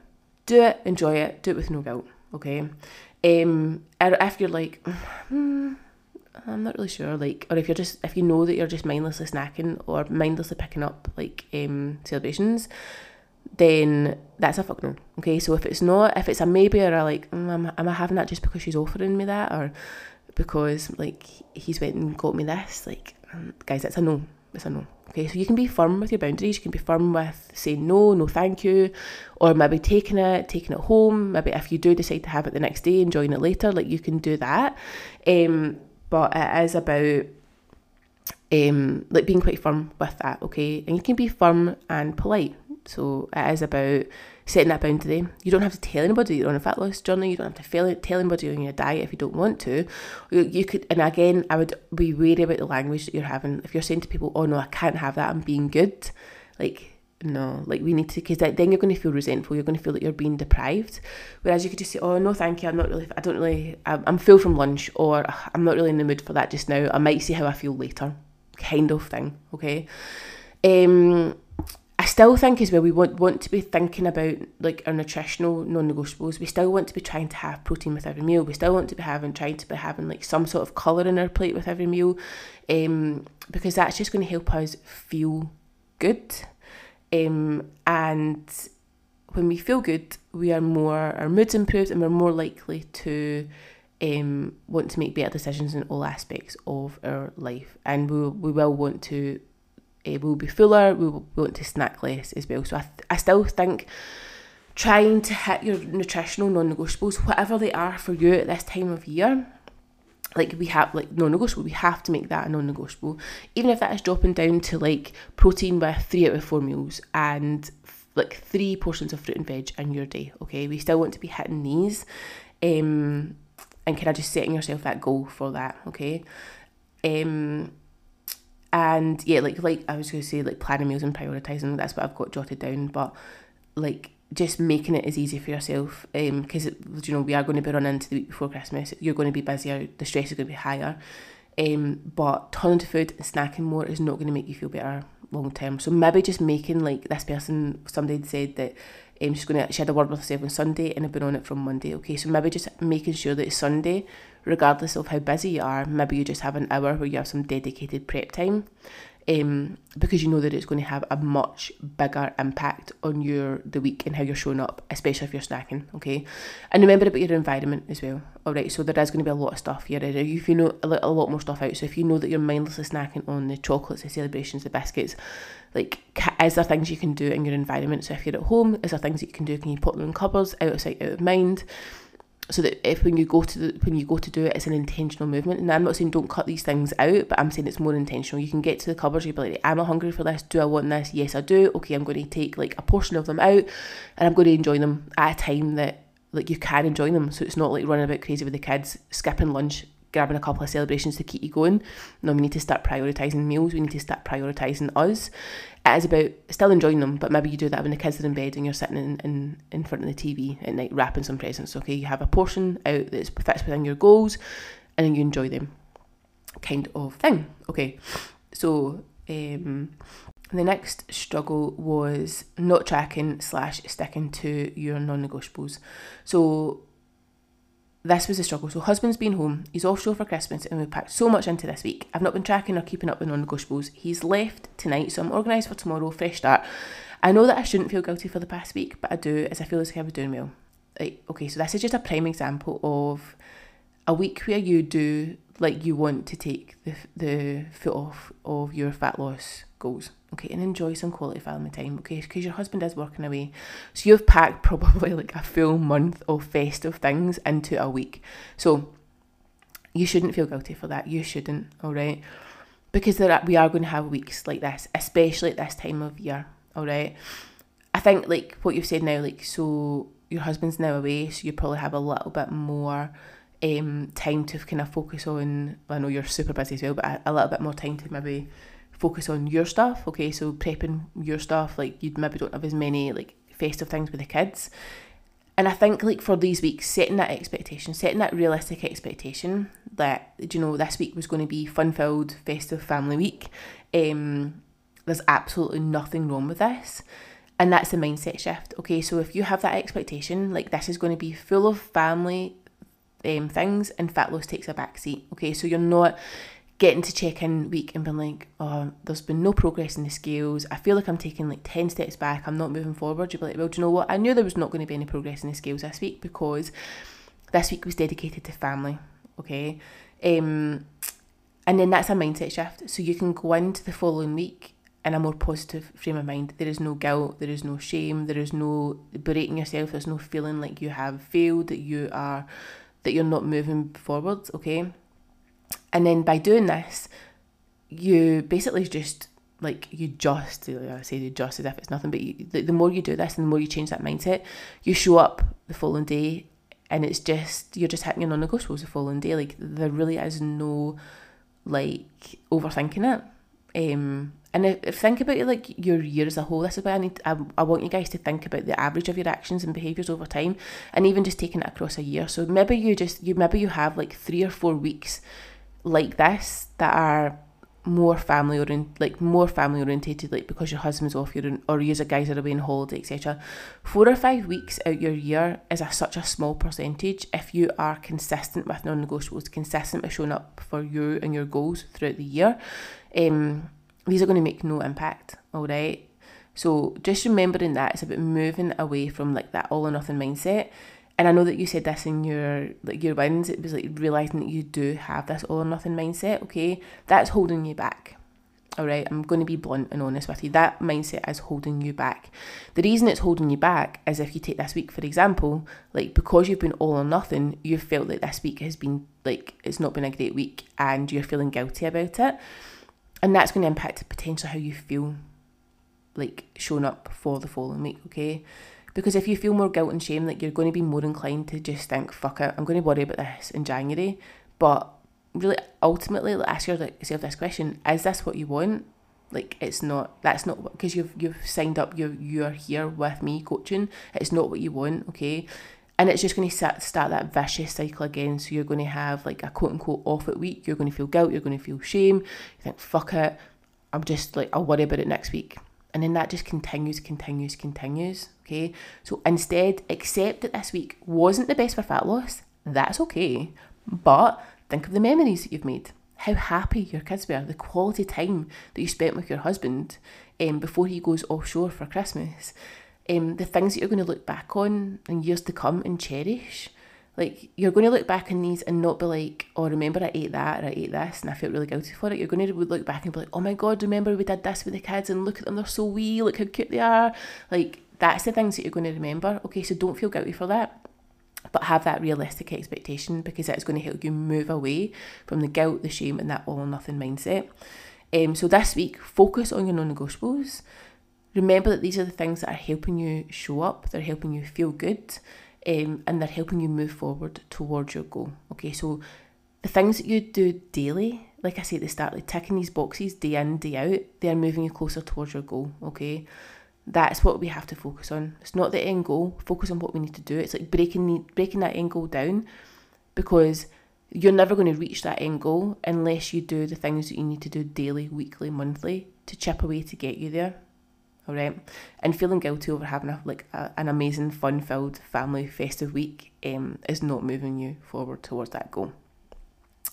Do it, enjoy it, do it with no guilt, okay? Um, if you're like, hmm, I'm not really sure. Like, or if you're just if you know that you're just mindlessly snacking or mindlessly picking up like um Celebrations, then that's a fuck no. Okay, so if it's not, if it's a maybe or a like, mm, am, am I having that just because she's offering me that or because like he's went and got me this? Like, mm, guys, it's a no. It's a no. Okay, so you can be firm with your boundaries. You can be firm with saying no, no, thank you, or maybe taking it, taking it home. Maybe if you do decide to have it the next day, enjoying it later, like you can do that. Um, but it is about um, like being quite firm with that, okay? And you can be firm and polite. So it is about setting that boundary. You don't have to tell anybody you're on a fat loss journey. You don't have to tell anybody you're on your diet if you don't want to. You, you could, and again, I would be wary about the language that you're having. If you're saying to people, "Oh no, I can't have that. I'm being good," like no, like we need to, because then you're going to feel resentful. You're going to feel that you're being deprived. Whereas you could just say, "Oh no, thank you. I'm not really. I don't really. I'm full from lunch, or I'm not really in the mood for that just now. I might see how I feel later." Kind of thing. Okay. Um, I still think as well we want want to be thinking about like our nutritional non-negotiables. We still want to be trying to have protein with every meal. We still want to be having trying to be having like some sort of colour in our plate with every meal, um, because that's just going to help us feel good um, and when we feel good, we are more, our mood's improved and we're more likely to um, want to make better decisions in all aspects of our life. And we, we will want to, uh, we'll be fuller, we will want to snack less as well. So I, th- I still think trying to hit your nutritional non negotiables, whatever they are for you at this time of year, like we have like non-negotiable. We have to make that a non-negotiable. Even if that is dropping down to like protein with three out of four meals and like three portions of fruit and veg in your day okay? We still want to be hitting these um and kind of just setting yourself that goal for that okay? Um and yeah like like i was going to say like planning meals and prioritizing that's what i've got jotted down but like just making it as easy for yourself because um, you know we are going to be running into the week before Christmas. You're going to be busier. The stress is going to be higher. Um, but turning to food and snacking more is not going to make you feel better long term. So maybe just making like this person, somebody said that um, she's going to she had a word with herself on Sunday and have been on it from Monday. Okay, so maybe just making sure that it's Sunday, regardless of how busy you are. Maybe you just have an hour where you have some dedicated prep time um, because you know that it's going to have a much bigger impact on your the week and how you're showing up, especially if you're snacking. Okay, and remember about your environment as well. All right, so there is going to be a lot of stuff here. If you know a lot more stuff out, so if you know that you're mindlessly snacking on the chocolates, the Celebrations, the biscuits, like is there things you can do in your environment? So if you're at home, is there things that you can do? Can you put them in cupboards, out of sight, out of mind? So that if when you go to the, when you go to do it, it's an intentional movement. And I'm not saying don't cut these things out, but I'm saying it's more intentional. You can get to the cupboards, you'll be like, I'm hungry for this? Do I want this? Yes, I do. Okay, I'm going to take like a portion of them out, and I'm going to enjoy them at a time that like you can enjoy them. So it's not like running about crazy with the kids, skipping lunch, grabbing a couple of Celebrations to keep you going. No, we need to start prioritising meals. We need to start prioritising us it is about still enjoying them, but maybe you do that when the kids are in bed and you're sitting in, in, in front of the TV at night wrapping some presents. Okay, you have a portion out that fits within your goals and then you enjoy them, kind of thing. Okay, so um, the next struggle was not tracking slash sticking to your non negotiables. So this was a struggle. So husband's been home, he's offshore for Christmas and we've packed so much into this week. I've not been tracking or keeping up with non-negotiables. He's left tonight, so I'm organised for tomorrow, fresh start. I know that I shouldn't feel guilty for the past week, but I do as I feel as if I was doing well. Like, okay, so this is just a prime example of a week where you do like you want to take the the foot off of your fat loss goals okay and enjoy some quality family time okay? Because your husband is working away. So you've packed probably like a full month of festive things into a week. So you shouldn't feel guilty for that. You shouldn't all right because there are, we are going to have weeks like this especially at this time of year all right i think like what you've said now like so your husband's now away so you probably have a little bit more um, time to kind of focus on. I know you're super busy as well, but a, a little bit more time to maybe focus on your stuff. Okay, so prepping your stuff, like you maybe don't have as many like festive things with the kids. And I think like for these weeks, setting that expectation, setting that realistic expectation that you know this week was going to be fun filled, festive family week. Um, there's absolutely nothing wrong with this. And that's a mindset shift. Okay, so if you have that expectation, like this is going to be full of family um, things and fat loss takes a back seat. Okay, so you're not getting to check in week and being like, oh, there's been no progress in the scales. I feel like I'm taking like 10 steps back. I'm not moving forward. You'll be like, well, do you know what? I knew there was not going to be any progress in the scales this week because this week was dedicated to family. Okay. Um, and then that's a mindset shift. So you can go into the following week in a more positive frame of mind. There is no guilt, there is no shame, there is no berating yourself, there's no feeling like you have failed, that you are that you're not moving forward, okay? And then by doing this, you basically just like you just I say you just as if it's nothing, but you, the, the more you do this and the more you change that mindset, you show up the following day and it's just you're just hitting your non-negotiables the following day. Like there really is no like overthinking it. Um, and if, if think about it like your year as a whole, this is why I need I, I want you guys to think about the average of your actions and behaviours over time and even just taking it across a year. So maybe you just you maybe you have like three or four weeks like this that are more family oriented, like more family orientated, like because your husband's off, you're or you as a guys are away on holiday, etc. Four or five weeks out your year is a, such a small percentage. If you are consistent with non-negotiables, consistent with showing up for you and your goals throughout the year, um, these are going to make no impact. All right. So just remembering that it's about moving away from like that all or nothing mindset and I know that you said this in your like your wins. It was like realizing that you do have this all or nothing mindset. Okay, that's holding you back. All right, I'm going to be blunt and honest with you. That mindset is holding you back. The reason it's holding you back is if you take this week, for example, like because you've been all or nothing, you've felt like this week has been like it's not been a great week and you're feeling guilty about it. And that's going to impact potentially how you feel like showing up for the following week, okay? Because if you feel more guilt and shame, like you're going to be more inclined to just think, fuck it, I'm going to worry about this in January. But really ultimately like, ask yourself this question is this what you want? Like it's not that's not because you've you've signed up you're you're here with me coaching. It's not what you want okay? And it's just going to start, start that vicious cycle again. So you're going to have like a quote unquote off it week. You're going to feel guilt. You're going to feel shame. You think fuck it i'm just like i'll worry about it next week and then that just continues continues continues okay so instead accept that this week wasn't the best for fat loss that's okay but Think of the memories that you've made, how happy your kids were, the quality time that you spent with your husband um, before he goes offshore for Christmas, um, the things that you're going to look back on in years to come and cherish. Like, you're going to look back on these and not be like, oh, remember I ate that or I ate this and I felt really guilty for it. You're going to look back and be like, oh my God, remember we did this with the kids and look at them, they're so wee, look how cute they are. Like, that's the things that you're going to remember. Okay, so don't feel guilty for that but have that realistic expectation because it's going to help you move away from the guilt, the shame, and that all or nothing mindset. Um, so this week, focus on your non negotiables. Remember that these are the things that are helping you show up, they're helping you feel good, um, and they're helping you move forward towards your goal. Okay, so the things that you do daily, like I say at the start, like ticking these boxes day in, day out, they are moving you closer towards your goal. Okay, that's what we have to focus on. It's not the end goal. Focus on what we need to do. It's like breaking the, breaking that end goal down, because you're never going to reach that end goal unless you do the things that you need to do daily, weekly, monthly to chip away to get you there. All right, and feeling guilty over having a, like a, an amazing, fun-filled family festive week um, is not moving you forward towards that goal.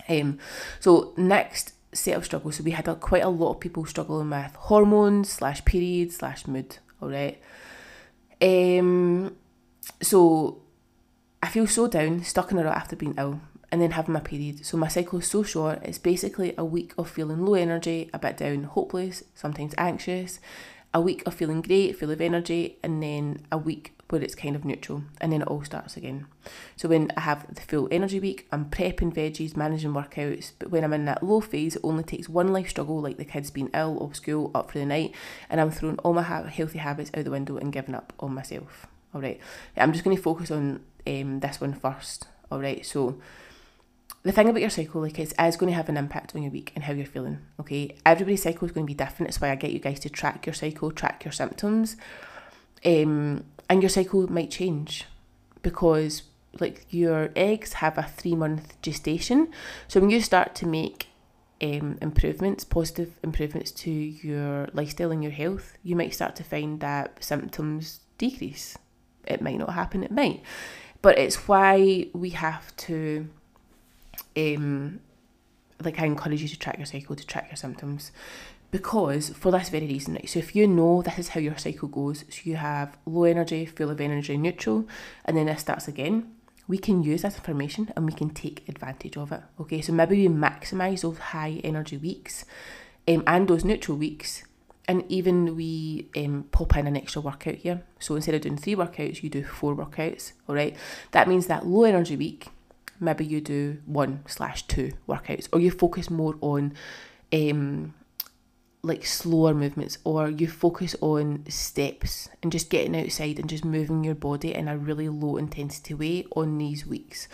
Um, so next set of struggles. So we had a, quite a lot of people struggling with hormones slash periods slash mood all right. Um, so I feel so down, stuck in a rut after being ill, and then having my period. So my cycle is so short. It's basically a week of feeling low energy, a bit down, hopeless, sometimes anxious, a week of feeling great, full of energy, and then a week where it's kind of neutral and then it all starts again. So when I have the full energy week, I'm prepping veggies, managing workouts, but when I'm in that low phase, it only takes one life struggle like the kids being ill, off school, up for the night, and I'm throwing all my ha- healthy habits out the window and giving up on myself. All right, I'm just going to focus on um, this one first. All right, so the thing about your cycle, like, is, is going to have an impact on your week and how you're feeling. Okay, everybody's cycle is going to be different. That's why I get you guys to track your cycle, track your symptoms. Um, and your cycle might change because like your eggs have a three month gestation so when you start to make um, improvements positive improvements to your lifestyle and your health you might start to find that symptoms decrease it might not happen it might but it's why we have to um like I encourage you to track your cycle to track your symptoms because for this very reason, right? So if you know this is how your cycle goes, so you have low energy, full of energy, neutral, and then this starts again, we can use this information and we can take advantage of it. Okay, so maybe we maximize those high energy weeks um, and those neutral weeks, and even we um, pop in an extra workout here. So instead of doing three workouts, you do four workouts. All right, that means that low energy week, maybe you do one slash two workouts, or you focus more on um, like slower movements or you focus on steps and just getting outside and just moving your body in a really low intensity way on these weeks.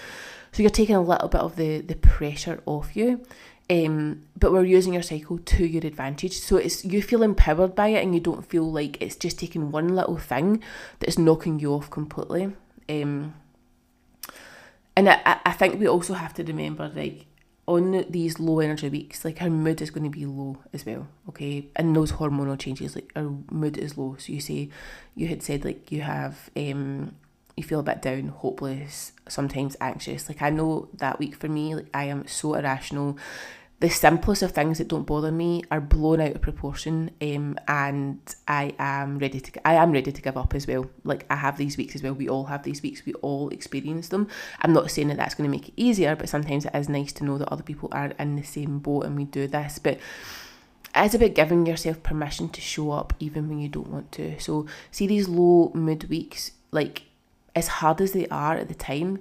So you're taking a little bit of the, the pressure off you. Um, but we're using your cycle to your advantage. So it's you feel empowered by it and you don't feel like it's just taking one little thing that's knocking you off completely. Um, and I, I think we also have to remember like on these low energy weeks, like our mood is going to be low as well, okay? And those hormonal changes, like our mood is low. So you say, you had said like you have, um, you feel a bit down, hopeless, sometimes anxious. Like I know that week for me, like I am so irrational the simplest of things that don't bother me are blown out of proportion um, and I am ready to I am ready to give up as well. Like I have these weeks as well. We all have these weeks. We all experience them. I'm not saying that that's going to make it easier but sometimes it is nice to know that other people are in the same boat and we do this. But it's about giving yourself permission to show up even when you don't want to. So, see these low mood weeks, like as hard as they are at the time,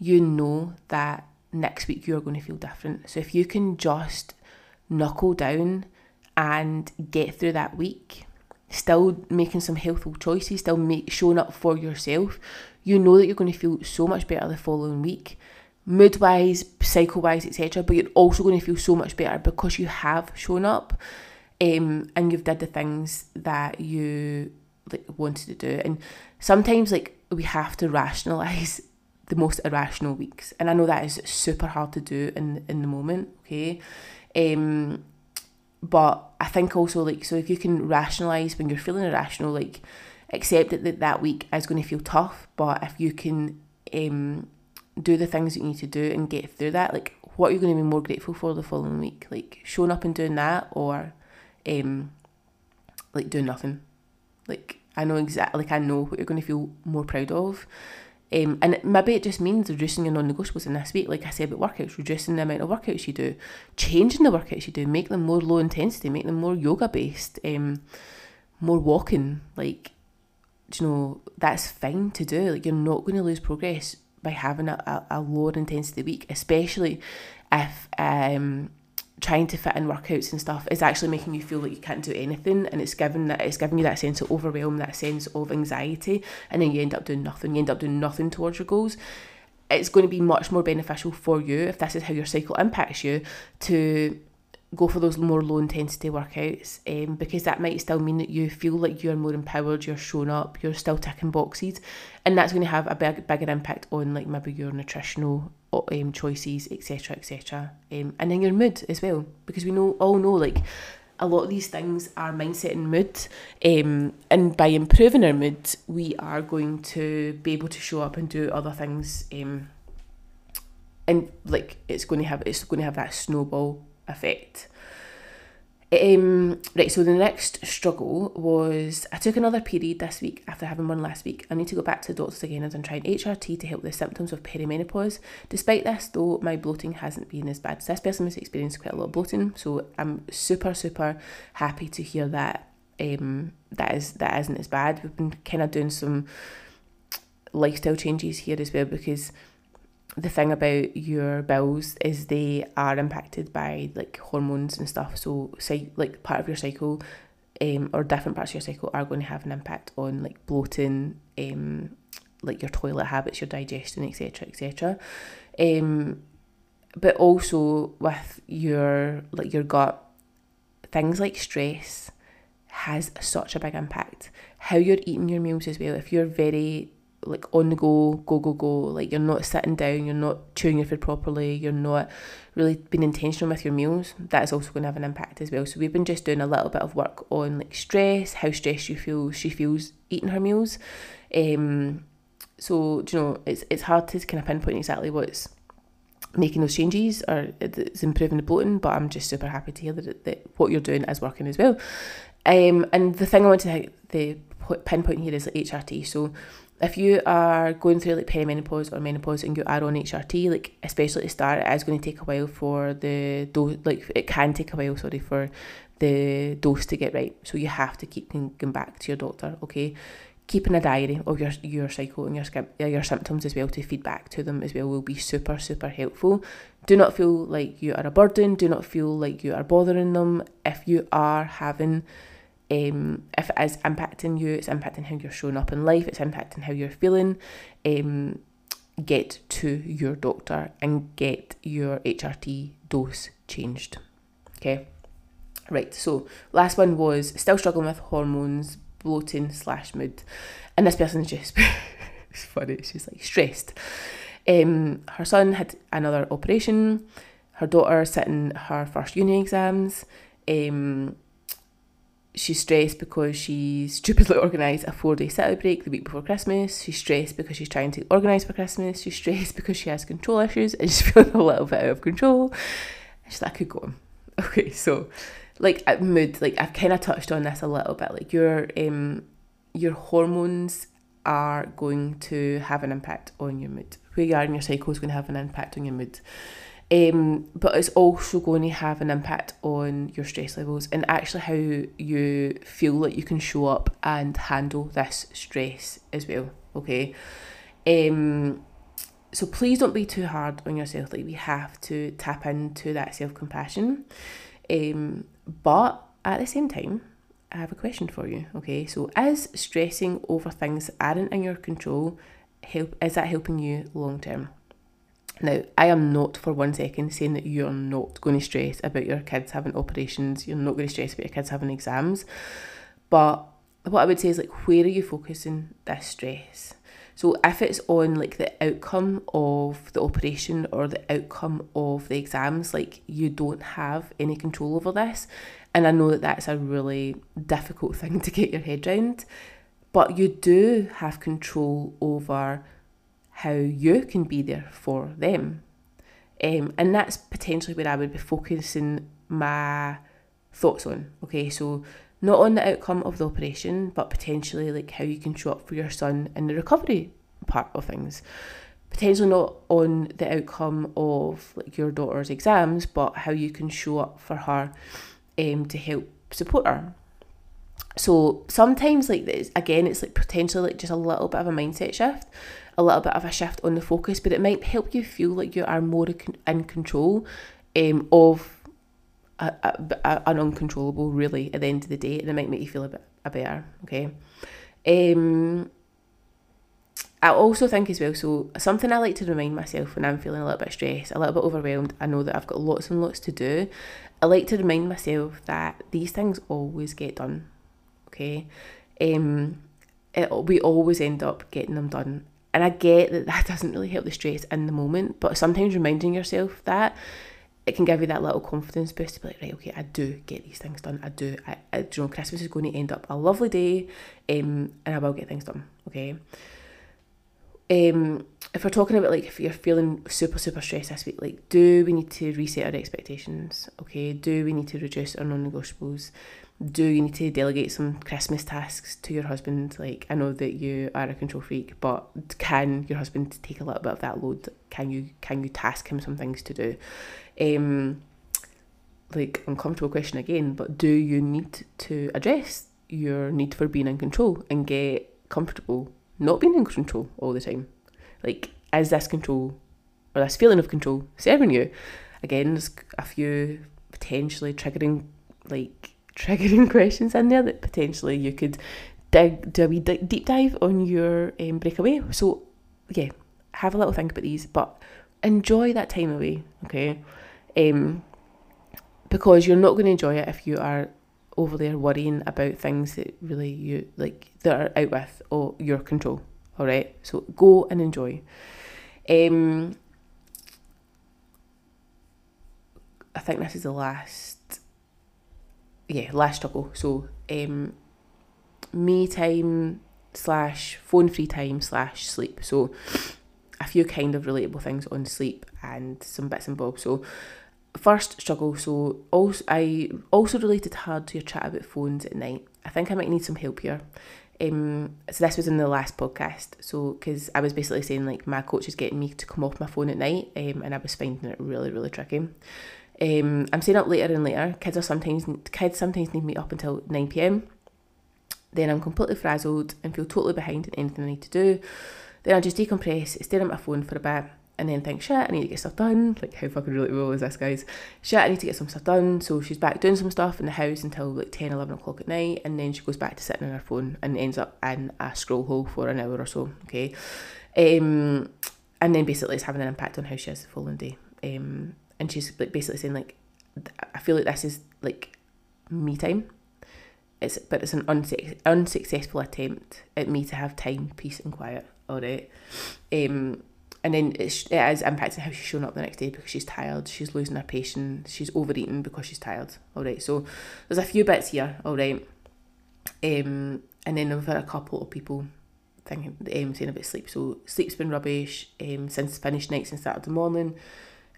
you know that next week you're going to feel different. So, if you can just knuckle down and get through that week, still making some healthful choices, still make showing up for yourself, you know that you're going to feel so much better the following week mood wise, cycle wise, etc. But you're also going to feel so much better because you have shown up um, and you've did the things that you like wanted to do. And sometimes like we have to rationalize the most irrational weeks. And I know that is super hard to do in in the moment, okay? Um but I think also like so if you can rationalize when you're feeling irrational, like accept that that week is going to feel tough, but if you can um do the things that you need to do and get through that, like what you're you going to be more grateful for the following week? Like showing up and doing that or um like doing nothing. Like I know exactly like I know what you're going to feel more proud of. Um, and maybe it just means reducing your non-negotiables in this week, like I said about workouts, reducing the amount of workouts you do, changing the workouts you do, make them more low intensity, make them more yoga based, um, more walking. Like, you know, that's fine to do. Like, you're not going to lose progress by having a, a, a lower intensity week, especially if um, trying to fit in workouts and stuff is actually making you feel like you can't do anything and it's giving that it's giving you that sense of overwhelm, that sense of anxiety, and then you end up doing nothing. You end up doing nothing towards your goals. It's going to be much more beneficial for you if this is how your cycle impacts you to go for those more low intensity workouts um, because that might still mean that you feel like you're more empowered, you're shown up, you're still ticking boxes, and that's going to have a big, bigger impact on like maybe your nutritional um, choices, etc., etc., um, and then your mood as well because we know all know like a lot of these things are mindset and mood, um, and by improving our mood, we are going to be able to show up and do other things. Um, and like it's going to have it's going to have that snowball effect. Um, right, so the next struggle was I took another period this week after having one last week. I need to go back to the doctors again as I'm trying HRT to help the symptoms of perimenopause. Despite this, though, my bloating hasn't been as bad. This person has experienced quite a lot of bloating, so I'm super, super happy to hear that um, that is that isn't as bad. We've been kind of doing some lifestyle changes here as well because the thing about your bowels is they are impacted by like hormones and stuff. So, say like part of your cycle, um, or different parts of your cycle are going to have an impact on like bloating, um, like your toilet habits, your digestion, etc., etc. Um, but also with your like your gut, things like stress has such a big impact. How you're eating your meals as well. If you're very like on the go, go, go, go. Like you're not sitting down, you're not chewing your food properly, you're not really being intentional with your meals. That is also going to have an impact as well. So we've been just doing a little bit of work on like stress, how stressed you feel, she feels eating her meals. Um, so you know, it's it's hard to kind of pinpoint exactly what's making those changes or it's improving the bloating. But I'm just super happy to hear that, that what you're doing is working as well. Um, and the thing I want to the pinpoint here is HRT. So if you are going through like perimenopause or menopause and you are on HRT, like especially at the start, it is going to take a while for the dose, like it can take a while, sorry, for the dose to get right. So you have to keep going back to your doctor, okay? Keeping a diary of your your cycle and your uh, your symptoms as well to feed back to them as well will be super super helpful. Do not feel like you are a burden. Do not feel like you are bothering them. If you are having um, if it is impacting you, it's impacting how you're showing up in life, it's impacting how you're feeling. Um, get to your doctor and get your HRT dose changed. Okay, right. So last one was still struggling with hormones, bloating slash mood, and this person's just it's funny. She's like stressed. Um, her son had another operation. Her daughter sitting her first uni exams. Um, she's stressed because she stupidly organised a four day sit out break the week before Christmas. She's stressed because she's trying to organise for Christmas. She's stressed because she has control issues and she's feeling a little bit out of control. she's like, I could go on. Okay, so like at mood, like I've kind of touched on this a little bit. Like your um your hormones are going to have an impact on your mood. Where you are in your cycle is going to have an impact on your mood. Um, but it's also going to have an impact on your stress levels and actually how you feel like you can show up and handle this stress as well. Okay. Um, so please don't be too hard on yourself. Like we have to tap into that self compassion. Um, but at the same time, I have a question for you. Okay, so is stressing over things that aren't in your control help? Is that helping you long term? Now, I am not for one second saying that you're not going to stress about your kids having operations. You're not going to stress about your kids having exams. But what I would say is like, where are you focusing this stress? So if it's on like the outcome of the operation or the outcome of the exams, like you don't have any control over this. And I know that that's a really difficult thing to get your head around, but you do have control over how you can be there for them. Um, and that's potentially where I would be focusing my thoughts on. Okay, so not on the outcome of the operation, but potentially like how you can show up for your son in the recovery part of things. Potentially not on the outcome of like your daughter's exams, but how you can show up for her um, to help support her. So sometimes like this again, it's like potentially like just a little bit of a mindset shift, a little bit of a shift on the focus, but it might help you feel like you are more in control um, of a, a, an uncontrollable really at the end of the day and it might make you feel a bit a better okay um I also think as well, so something I like to remind myself when I'm feeling a little bit stressed, a little bit overwhelmed, I know that I've got lots and lots to do. I like to remind myself that these things always get done. Okay? Um it, we always end up getting them done. And I get that that doesn't really help the stress in the moment, but sometimes reminding yourself that it can give you that little confidence boost to be like, right, okay, I do get these things done. I do. I, I you know, Christmas is going to end up a lovely day, um, and I will get things done. Okay. Um, if we're talking about like if you're feeling super super stressed this week, like do we need to reset our expectations? Okay, do we need to reduce our non-negotiables? Do you need to delegate some Christmas tasks to your husband? Like I know that you are a control freak, but can your husband take a little bit of that load? Can you can you task him some things to do? Um, like uncomfortable question again, but do you need to address your need for being in control and get comfortable not being in control all the time? Like, is this control or this feeling of control serving you? Again, there's a few potentially triggering, like, triggering questions in there that potentially you could dig, do a wee deep dive on your um, breakaway. So, yeah, have a little think about these, but enjoy that time away, okay? Um, because you're not going to enjoy it if you are over there worrying about things that really you like that are out with or your control. All right, so go and enjoy. Um, I think this is the last, yeah, last struggle. So, um, me time slash phone free time slash sleep. So, a few kind of relatable things on sleep and some bits and bobs. So, first struggle. So, also I also related hard to your chat about phones at night. I think I might need some help here. Um, so this was in the last podcast. So because I was basically saying like my coach is getting me to come off my phone at night, um, and I was finding it really really tricky. Um, I'm staying up later and later. Kids are sometimes kids sometimes need me up until nine pm. Then I'm completely frazzled and feel totally behind in anything I need to do. Then I just decompress, stare at my phone for a bit, and then think, shit, I need to get stuff done. Like, how fucking relatable is this, guys? Shit, I need to get some stuff done. So she's back doing some stuff in the house until like 10, 11 o'clock at night, and then she goes back to sitting on her phone and ends up in a scroll hole for an hour or so, okay? Um, and then basically it's having an impact on how she has the following day. Um, and she's like basically saying like, I feel like this is like me time. It's but it's an unsuc- unsuccessful attempt at me to have time, peace, and quiet. All right. Um, and then it's, it is impacting how she's showing up the next day because she's tired, she's losing her patience, she's overeating because she's tired. All right, so there's a few bits here. All right, um, and then we've had a couple of people thinking, um, saying about sleep. So sleep's been rubbish um, since finished night since Saturday morning,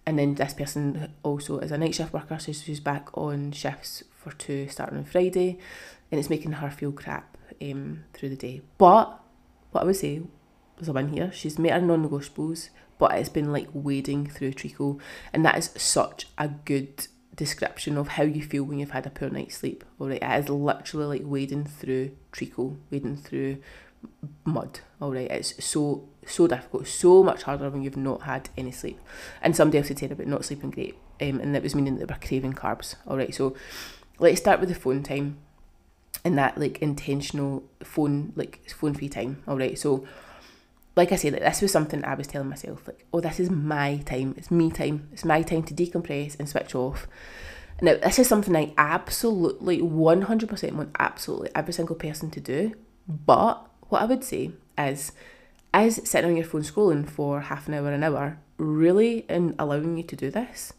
and then this person also is a night shift worker, so she's back on shifts for two starting on Friday, and it's making her feel crap um, through the day. But what I would say there's a win here. She's met her non-negotiables, but it's been like wading through treacle, and that is such a good description of how you feel when you've had a poor night's sleep. All right, it is literally like wading through treacle, wading through mud. All right, it's so so difficult, so much harder when you've not had any sleep. And somebody else had said about not sleeping great, um, and that was meaning that they were craving carbs. All right, so let's start with the phone time, and that like intentional phone like phone free time. All right, so like I said, like this was something I was telling myself, like, oh, this is my time, it's me time, it's my time to decompress and switch off. Now, this is something I absolutely 100% want absolutely every single person to do. But what I would say is, is sitting on your phone scrolling for half an hour, an hour, really in allowing you to do this?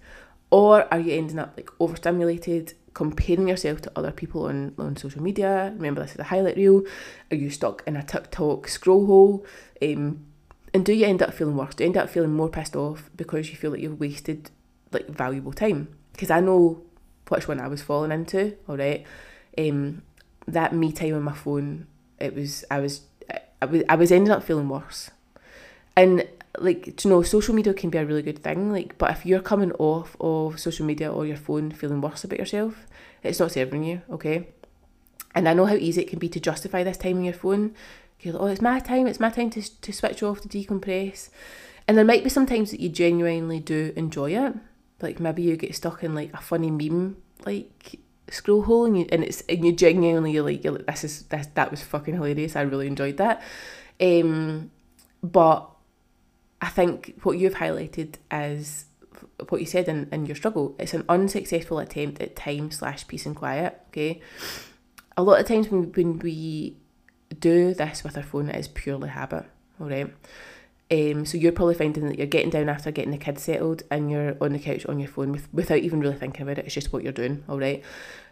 Or are you ending up like overstimulated, comparing yourself to other people on, on social media. Remember, this is a highlight reel. Are you stuck in a TikTok scroll hole? Um, and do you end up feeling worse? Do you end up feeling more pissed off because you feel like you've wasted like valuable time? Because I know which one I was falling into. All right, um, that me time on my phone. It was I was I was I was ending up feeling worse, and like to know social media can be a really good thing like but if you're coming off of social media or your phone feeling worse about yourself it's not serving you okay? And i know how easy it can be to justify this time on your phone. You're like oh it's my time it's my time to, to switch off to decompress. And there might be some times that you genuinely do enjoy it like maybe you get stuck in like a funny meme like scroll hole and you and it's and you genuinely you're like you're like this is this that was fucking hilarious i really enjoyed that um but I think what you've highlighted is what you said in, in your struggle. It's an unsuccessful attempt at time slash peace and quiet. Okay. A lot of times when, when we do this with our phone, it is purely habit. All right. Um, so you're probably finding that you're getting down after getting the kids settled and you're on the couch on your phone with, without even really thinking about it. It's just what you're doing. All right.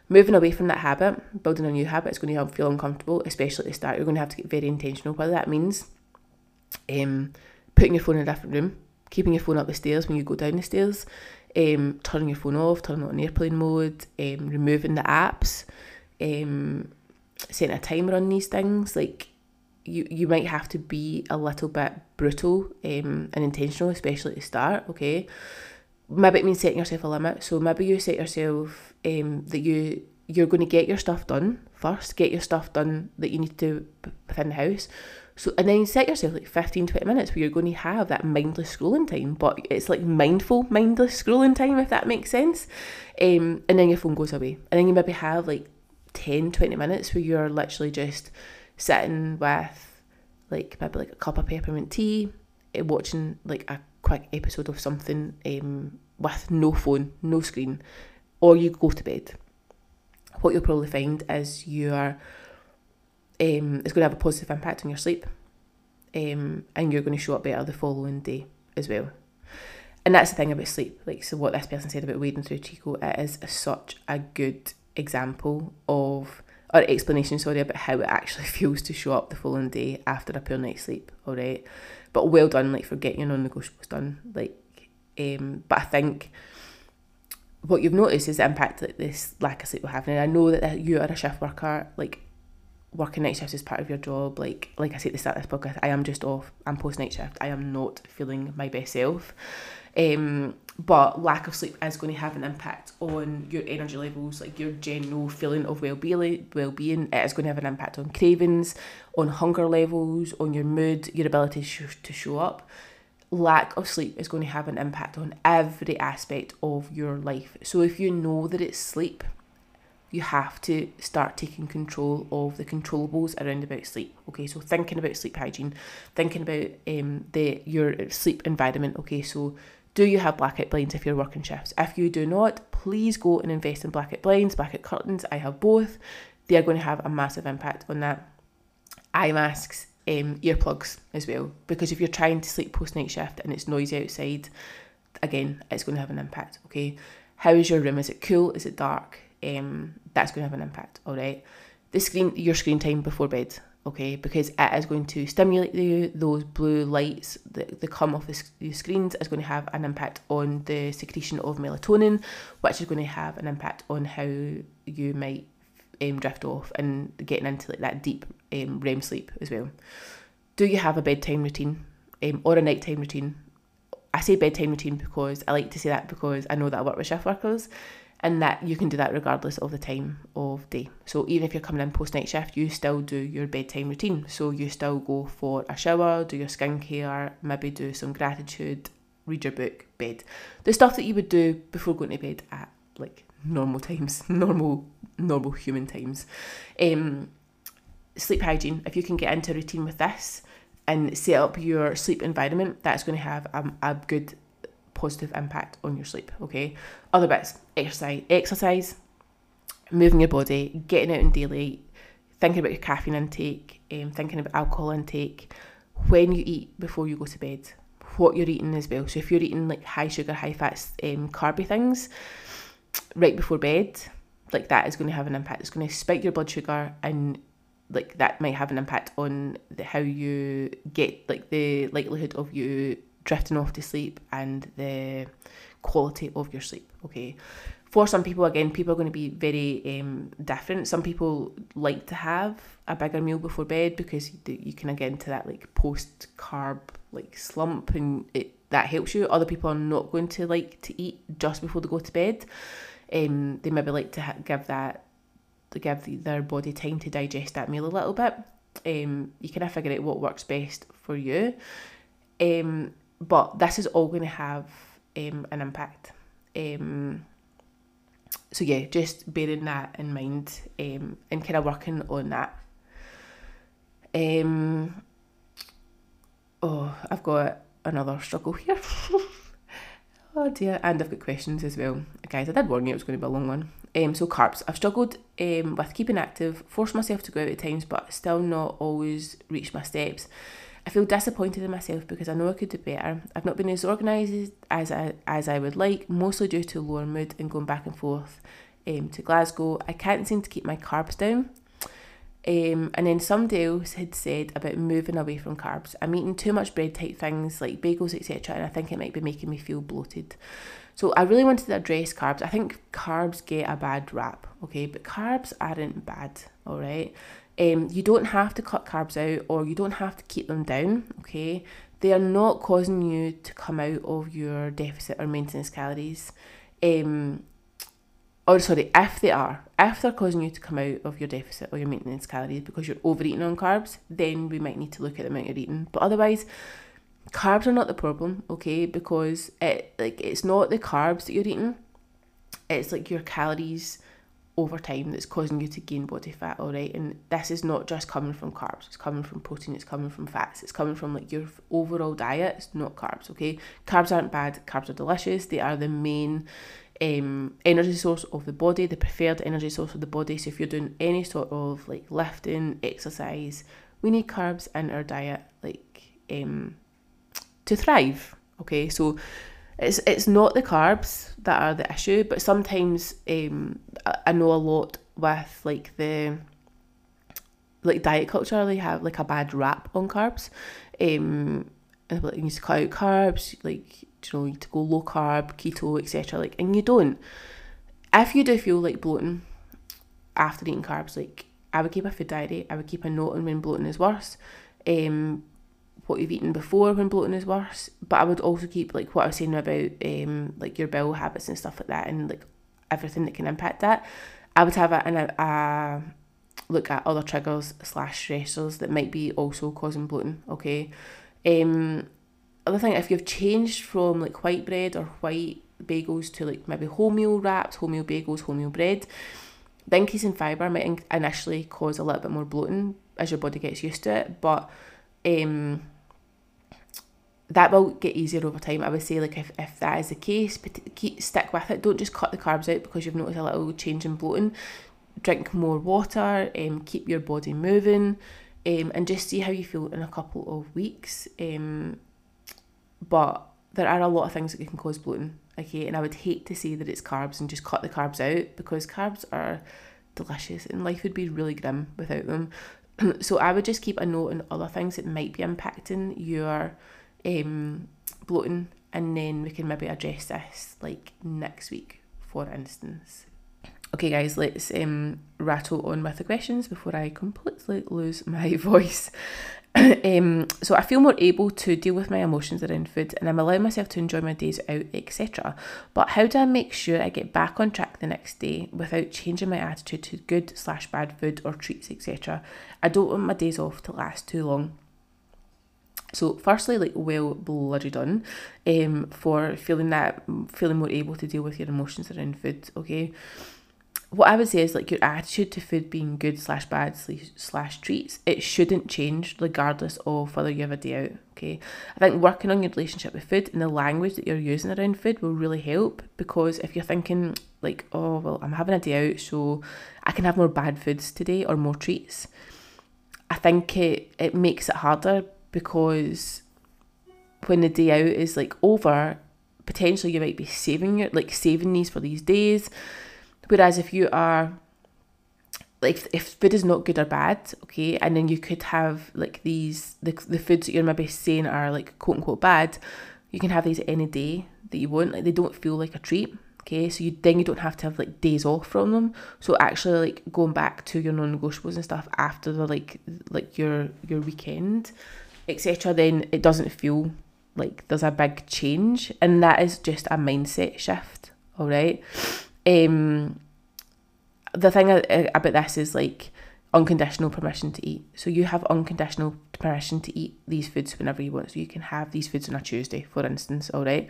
Moving away from that habit, building a new habit is going to feel uncomfortable, especially at the start. You're going to have to get very intentional. Whether that means um, putting your phone in a different room, keeping your phone up the stairs when you go down the stairs, um, turning your phone off, turning it on airplane mode, um, removing the apps, um, setting a timer on these things. Like you, you might have to be a little bit brutal um, and intentional, especially at the start. Okay, maybe it means setting yourself a limit. So maybe you set yourself um, that you you're going to get your stuff done first, get your stuff done that you need to within the house. So, and then you set yourself like 15, 20 minutes where you're going to have that mindless scrolling time, but it's like mindful, mindless scrolling time, if that makes sense. Um, and then your phone goes away. And then you maybe have like 10, 20 minutes where you're literally just sitting with like maybe like a cup of peppermint tea, eh, watching like a quick episode of something um, with no phone, no screen, or you go to bed. What you'll probably find is you're um, it's going to have a positive impact on your sleep. Um, and you're going to show up better the following day as well. And that's the thing about sleep. Like, so what this person said about wading through treacle, it is such a good example of, or explanation, sorry, about how it actually feels to show up the following day after a poor night's sleep, all right? But well done, like, for getting your non negotiables done. Like, um, but I think what you've noticed is the impact that this lack of sleep will have. And I know that you are a shift worker, like, working night shifts is part of your job. Like like I said at the start of this podcast, I am just off. I'm post night shift. I am not feeling my best self. Um, but lack of sleep is going to have an impact on your energy levels, like your general feeling of well-being. Well-being. It is going to have an impact on cravings, on hunger levels, on your mood, your ability to, to show up. Lack of sleep is going to have an impact on every aspect of your life. So if you know that it's sleep you have to start taking control of the controllables around about sleep. Okay, so thinking about sleep hygiene, thinking about um, the your sleep environment. Okay, so do you have blackout blinds if you're working shifts? If you do not, please go and invest in blackout blinds, blackout curtains. I have both. They are going to have a massive impact on that. Eye masks, um, earplugs as well, because if you're trying to sleep post night shift and it's noisy outside, again, it's going to have an impact. Okay, how is your room? Is it cool? Is it dark? um, that's going to have an impact. All right, the screen, your screen time before bed. Okay, because it is going to stimulate you. Those blue lights that, that come off the, the screens is going to have an impact on the secretion of melatonin, which is going to have an impact on how you might um, drift off and getting into like that deep um, REM sleep as well. do you have a bedtime routine um, or a nighttime routine? I say bedtime routine because I like to say that because I know that I work with shift workers and that you can do that regardless of the time of day. So even if you're coming in post night shift, you still do your bedtime routine. So you still go for a shower, do your skincare, maybe do some gratitude, read your book, bed. The stuff that you would do before going to bed at like normal times, normal normal human times. Um, sleep hygiene. If you can get into a routine with this and set up your sleep environment, that's going to have a, a good positive impact on your sleep. Okay. Other bits: exercise, exercise, moving your body, getting out in daylight, thinking about your caffeine intake, um, thinking about alcohol intake, when you eat before you go to bed, what you're eating as well. So if you're eating like high sugar, high fat, um, carby things right before bed, like that is going to have an impact. It's going to spike your blood sugar and like that might have an impact on the, how you get like the likelihood of you drifting off to sleep and the quality of your sleep. Okay. For some people, again, people are going to be very um, different. Some people like to have a bigger meal before bed because you, can get into that like post carb like slump and it that helps you. Other people are not going to like to eat just before they go to bed. Um, they maybe like to ha- give that to give the, their body time to digest that meal a little bit. Um, you kind of figure out what works best for you. Um, but this is all going to have um, an impact. Um, so yeah, just bearing that in mind um, and kind of working on that. Um, oh, I've got another struggle here. oh dear, and I've got questions as well. Guys, I did warn you it was going to be a long one. Um, so carbs. I've struggled um, with keeping active, forced myself to go out at times, but still not always reach my steps. I feel disappointed in myself because I know I could do better. I've not been as organised as I, as I would like, mostly due to lower mood and going back and forth um, to Glasgow. I can't seem to keep my carbs down. Um, and then somebody else had said about moving away from carbs. I'm eating too much bread type things like bagels, etc., and I think it might be making me feel bloated. So I really wanted to address carbs. I think carbs get a bad rap, okay, but carbs aren't bad, all right. Um, you don't have to cut carbs out or you don't have to keep them down, okay? They are not causing you to come out of your deficit or maintenance calories. Um, or sorry, if they are, if they're causing you to come out of your deficit or your maintenance calories because you're overeating on carbs, then we might need to look at the amount you're eating. But otherwise, carbs are not the problem, okay? Because it like it's not the carbs that you're eating, it's like your calories over time that's causing you to gain body fat, all right? And this is not just coming from carbs, it's coming from protein, it's coming from fats, it's coming from like your overall diet, it's not carbs, okay? Carbs aren't bad, carbs are delicious, they are the main um, energy source of the body, the preferred energy source of the body. So if you're doing any sort of like lifting, exercise, we need carbs in our diet, like um, to thrive, okay? So it's it's not the carbs that are the issue, but sometimes um, I know a lot with like the like diet culture they have like a bad rap on carbs. Um, and like you need to cut out carbs, like you know, you need to go low carb, keto, etc. Like, and you don't. If you do feel like bloating after eating carbs, like I would keep a food diary. I would keep a note on when bloating is worse. Um, what you've eaten before when bloating is worse. But I would also keep like what I was saying about um like your bowel habits and stuff like that and like everything that can impact that. I would have a, a, a look at other triggers slash stressors that might be also causing bloating. Okay. Um other thing if you've changed from like white bread or white bagels to like maybe wholemeal wraps, wholemeal bagels, wholemeal bread, the increase in fibre might initially cause a little bit more bloating as your body gets used to it, but um, that will get easier over time. I would say, like, if, if that is the case, keep, stick with it. Don't just cut the carbs out because you've noticed a little change in bloating. Drink more water, um, keep your body moving, um, and just see how you feel in a couple of weeks. Um, but there are a lot of things that can cause bloating, okay? And I would hate to say that it's carbs and just cut the carbs out because carbs are delicious and life would be really grim without them. so I would just keep a note on other things that might be impacting your um, bloating, and then we can maybe address this like next week, for instance. Okay, guys, let's um, rattle on with the questions before I completely lose my voice. um, so I feel more able to deal with my emotions around food and I'm allowing myself to enjoy my days out, etc. But how do I make sure I get back on track the next day without changing my attitude to good slash bad food or treats, etc.? I don't want my days off to last too long. So, firstly, like well bloody done, um, for feeling that feeling more able to deal with your emotions around food. Okay, what I would say is like your attitude to food being good slash bad slash treats, it shouldn't change regardless of whether you have a day out. Okay, I think working on your relationship with food and the language that you're using around food will really help because if you're thinking like, oh well, I'm having a day out, so I can have more bad foods today or more treats. I think it it makes it harder because when the day out is like over, potentially you might be saving your like saving these for these days Whereas if you are like if food is not good or bad, okay, and then you could have like these the the foods that you're maybe saying are like quote unquote bad, you can have these any day that you want. Like they don't feel like a treat. Okay, so you then you don't have to have like days off from them. So actually like going back to your non-negotiables and stuff after the like like your your weekend, etc. Then it doesn't feel like there's a big change, and that is just a mindset shift. All right. Um, the thing about this is like unconditional permission to eat. So you have unconditional permission to eat these foods whenever you want. So you can have these foods on a Tuesday, for instance, all right?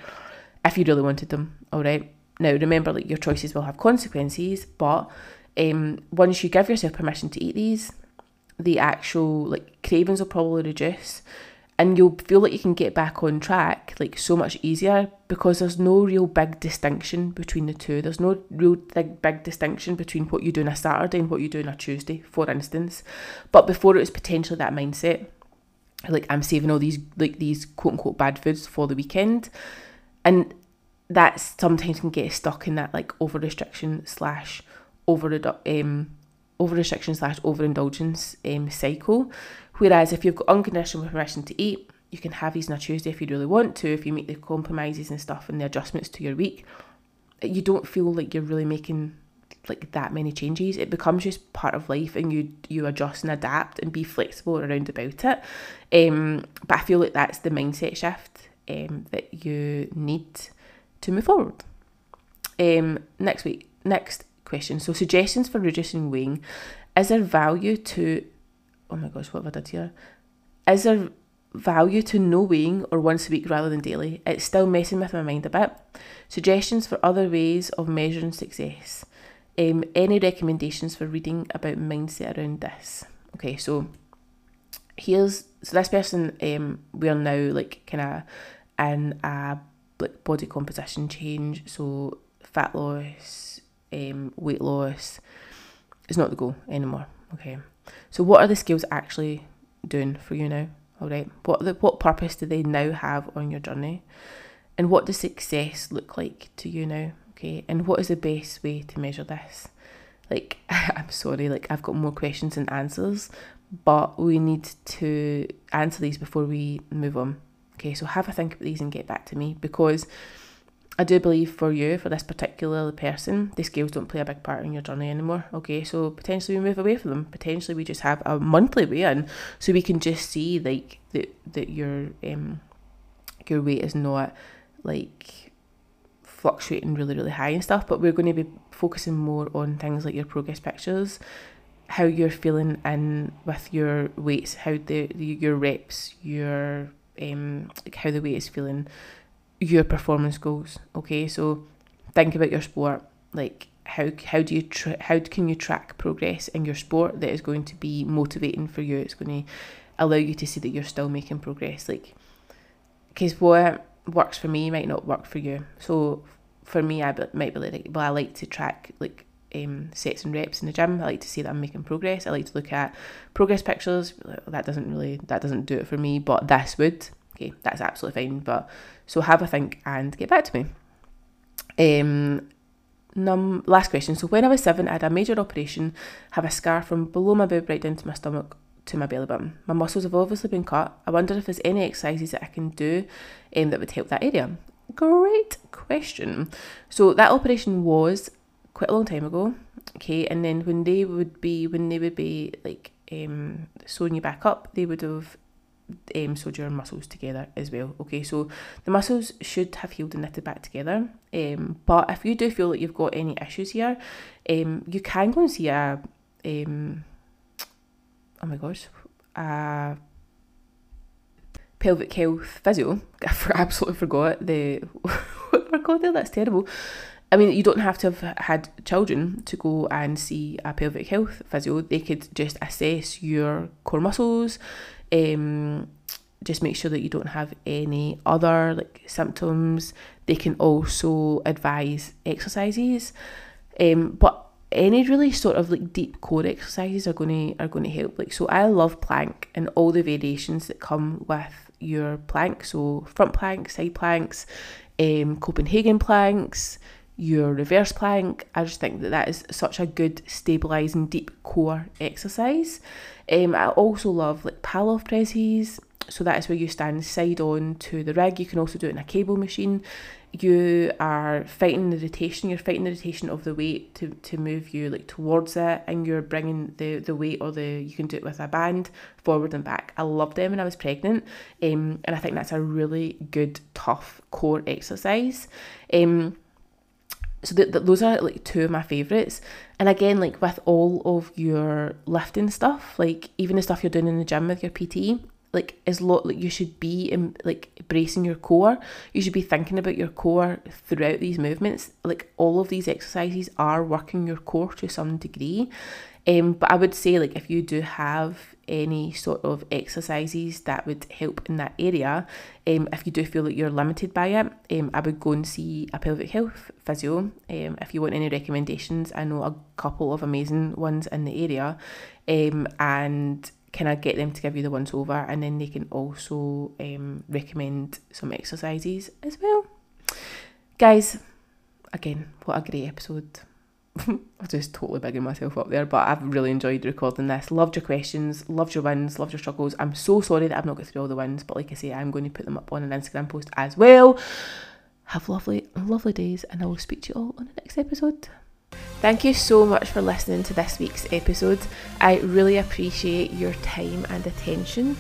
If you really wanted them, all right? Now remember like your choices will have consequences, but um once you give yourself permission to eat these, the actual like cravings will probably reduce and you'll feel like you can get back on track like so much easier because there's no real big distinction between the two. There's no real big, big distinction between what you do on a Saturday and what you do on a Tuesday, for instance. But before it was potentially that mindset, like I'm saving all these like these quote unquote bad foods for the weekend, and that sometimes can get stuck in that like over restriction slash over um over restriction slash overindulgence um, cycle. Whereas if you've got unconditional permission to eat, you can have these on a Tuesday if you really want to, if you make the compromises and stuff and the adjustments to your week. You don't feel like you're really making like that many changes. It becomes just part of life and you you adjust and adapt and be flexible around about it. Um, but I feel like that's the mindset shift um, that you need to move forward. Um, next week, next question. So suggestions for reducing weighing. Is there value to oh my gosh, what have I did here? Is there value to no weighing or once a week rather than daily? It's still messing with my mind a bit. Suggestions for other ways of measuring success. Um, any recommendations for reading about mindset around this? Okay, so here's so this person um we are now like kind of in a like body composition change, so fat loss, um, weight loss is not the goal anymore. Okay. So what are the skills actually doing for you now? All right. What the, what purpose do they now have on your journey? And what does success look like to you now? Okay. And what is the best way to measure this? Like, I'm sorry, like I've got more questions than answers, but we need to answer these before we move on. Okay, so have a think about these and get back to me because I do believe for you, for this particular person, the scales don't play a big part in your journey anymore. Okay, so potentially we move away from them. Potentially we just have a monthly weigh in, so we can just see like that that your um your weight is not like fluctuating really really high and stuff. But we're going to be focusing more on things like your progress pictures, how you're feeling in with your weights, how the, your reps, your um like how the weight is feeling your performance goals. Okay, so think about your sport. Like how how do you tra- how can you track progress in your sport that is going to be motivating for you? It's going to allow you to see that you're still making progress. Like, because what works for me might not work for you. So for me, I might be like, well, I like to track like um, sets and reps in the gym. I like to see that I'm making progress. I like to look at progress pictures. That doesn't really that doesn't do it for me, but this would. Okay, that's absolutely fine. But so have a think and get back to me. Um, num last question. So when I was seven, I had a major operation, have a scar from below my boob right down to my stomach to my belly button. My muscles have obviously been cut. I wonder if there's any exercises that I can do um, that would help that area. Great question. So that operation was quite a long time ago. Okay, and then when they would be when they would be like um, sewing you back up, they would have um, your muscles together as well. Okay, so the muscles should have healed and knitted back together. Um, but if you do feel that you've got any issues here, um, you can go and see a um, oh my gosh, a pelvic health physio. I absolutely forgot the what we're called there. That's terrible. I mean, you don't have to have had children to go and see a pelvic health physio. They could just assess your core muscles, um, just make sure that you don't have any other like symptoms. They can also advise exercises, um, but any really sort of like deep core exercises are going to are going to help. Like so, I love plank and all the variations that come with your plank. So front plank, side planks, um, Copenhagen planks your reverse plank. I just think that that is such a good stabilising deep core exercise. Um, I also love like Pallof presses. So that is where you stand side on to the rig. You can also do it in a cable machine. You are fighting the rotation. You're fighting the rotation of the weight to, to move you like towards it, and you're bringing the the weight or the you can do it with a band forward and back. I loved them when I was pregnant, um, and I think that's a really good tough core exercise. Um, so the, the, those are like two of my favorites and again like with all of your lifting stuff like even the stuff you're doing in the gym with your pt like is lot like you should be in, like bracing your core. You should be thinking about your core throughout these movements. Like all of these exercises are working your core to some degree. Um, but I would say like if you do have any sort of exercises that would help in that area, um, if you do feel that you're limited by it, um, I would go and see a pelvic health physio. Um, if you want any recommendations, I know a couple of amazing ones in the area, um, and kind of get them to give you the once over, and then they can also um, recommend some exercises as well. Guys, again, what a great episode. I'm just totally bigging myself up there, but I've really enjoyed recording this. Loved your questions, loved your wins, loved your struggles. I'm so sorry that I've not got through all the wins, but like I say, I'm going to put them up on an Instagram post as well. Have lovely, lovely days, and I will speak to you all on the next episode. Thank you so much for listening to this week's episode. I really appreciate your time and attention.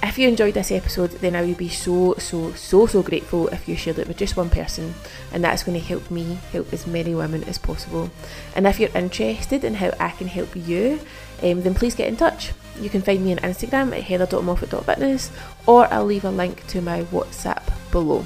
If you enjoyed this episode, then I would be so, so, so, so grateful if you shared it with just one person, and that's going to help me help as many women as possible. And if you're interested in how I can help you, um, then please get in touch. You can find me on Instagram at heather.moffat.fitness, or I'll leave a link to my WhatsApp below.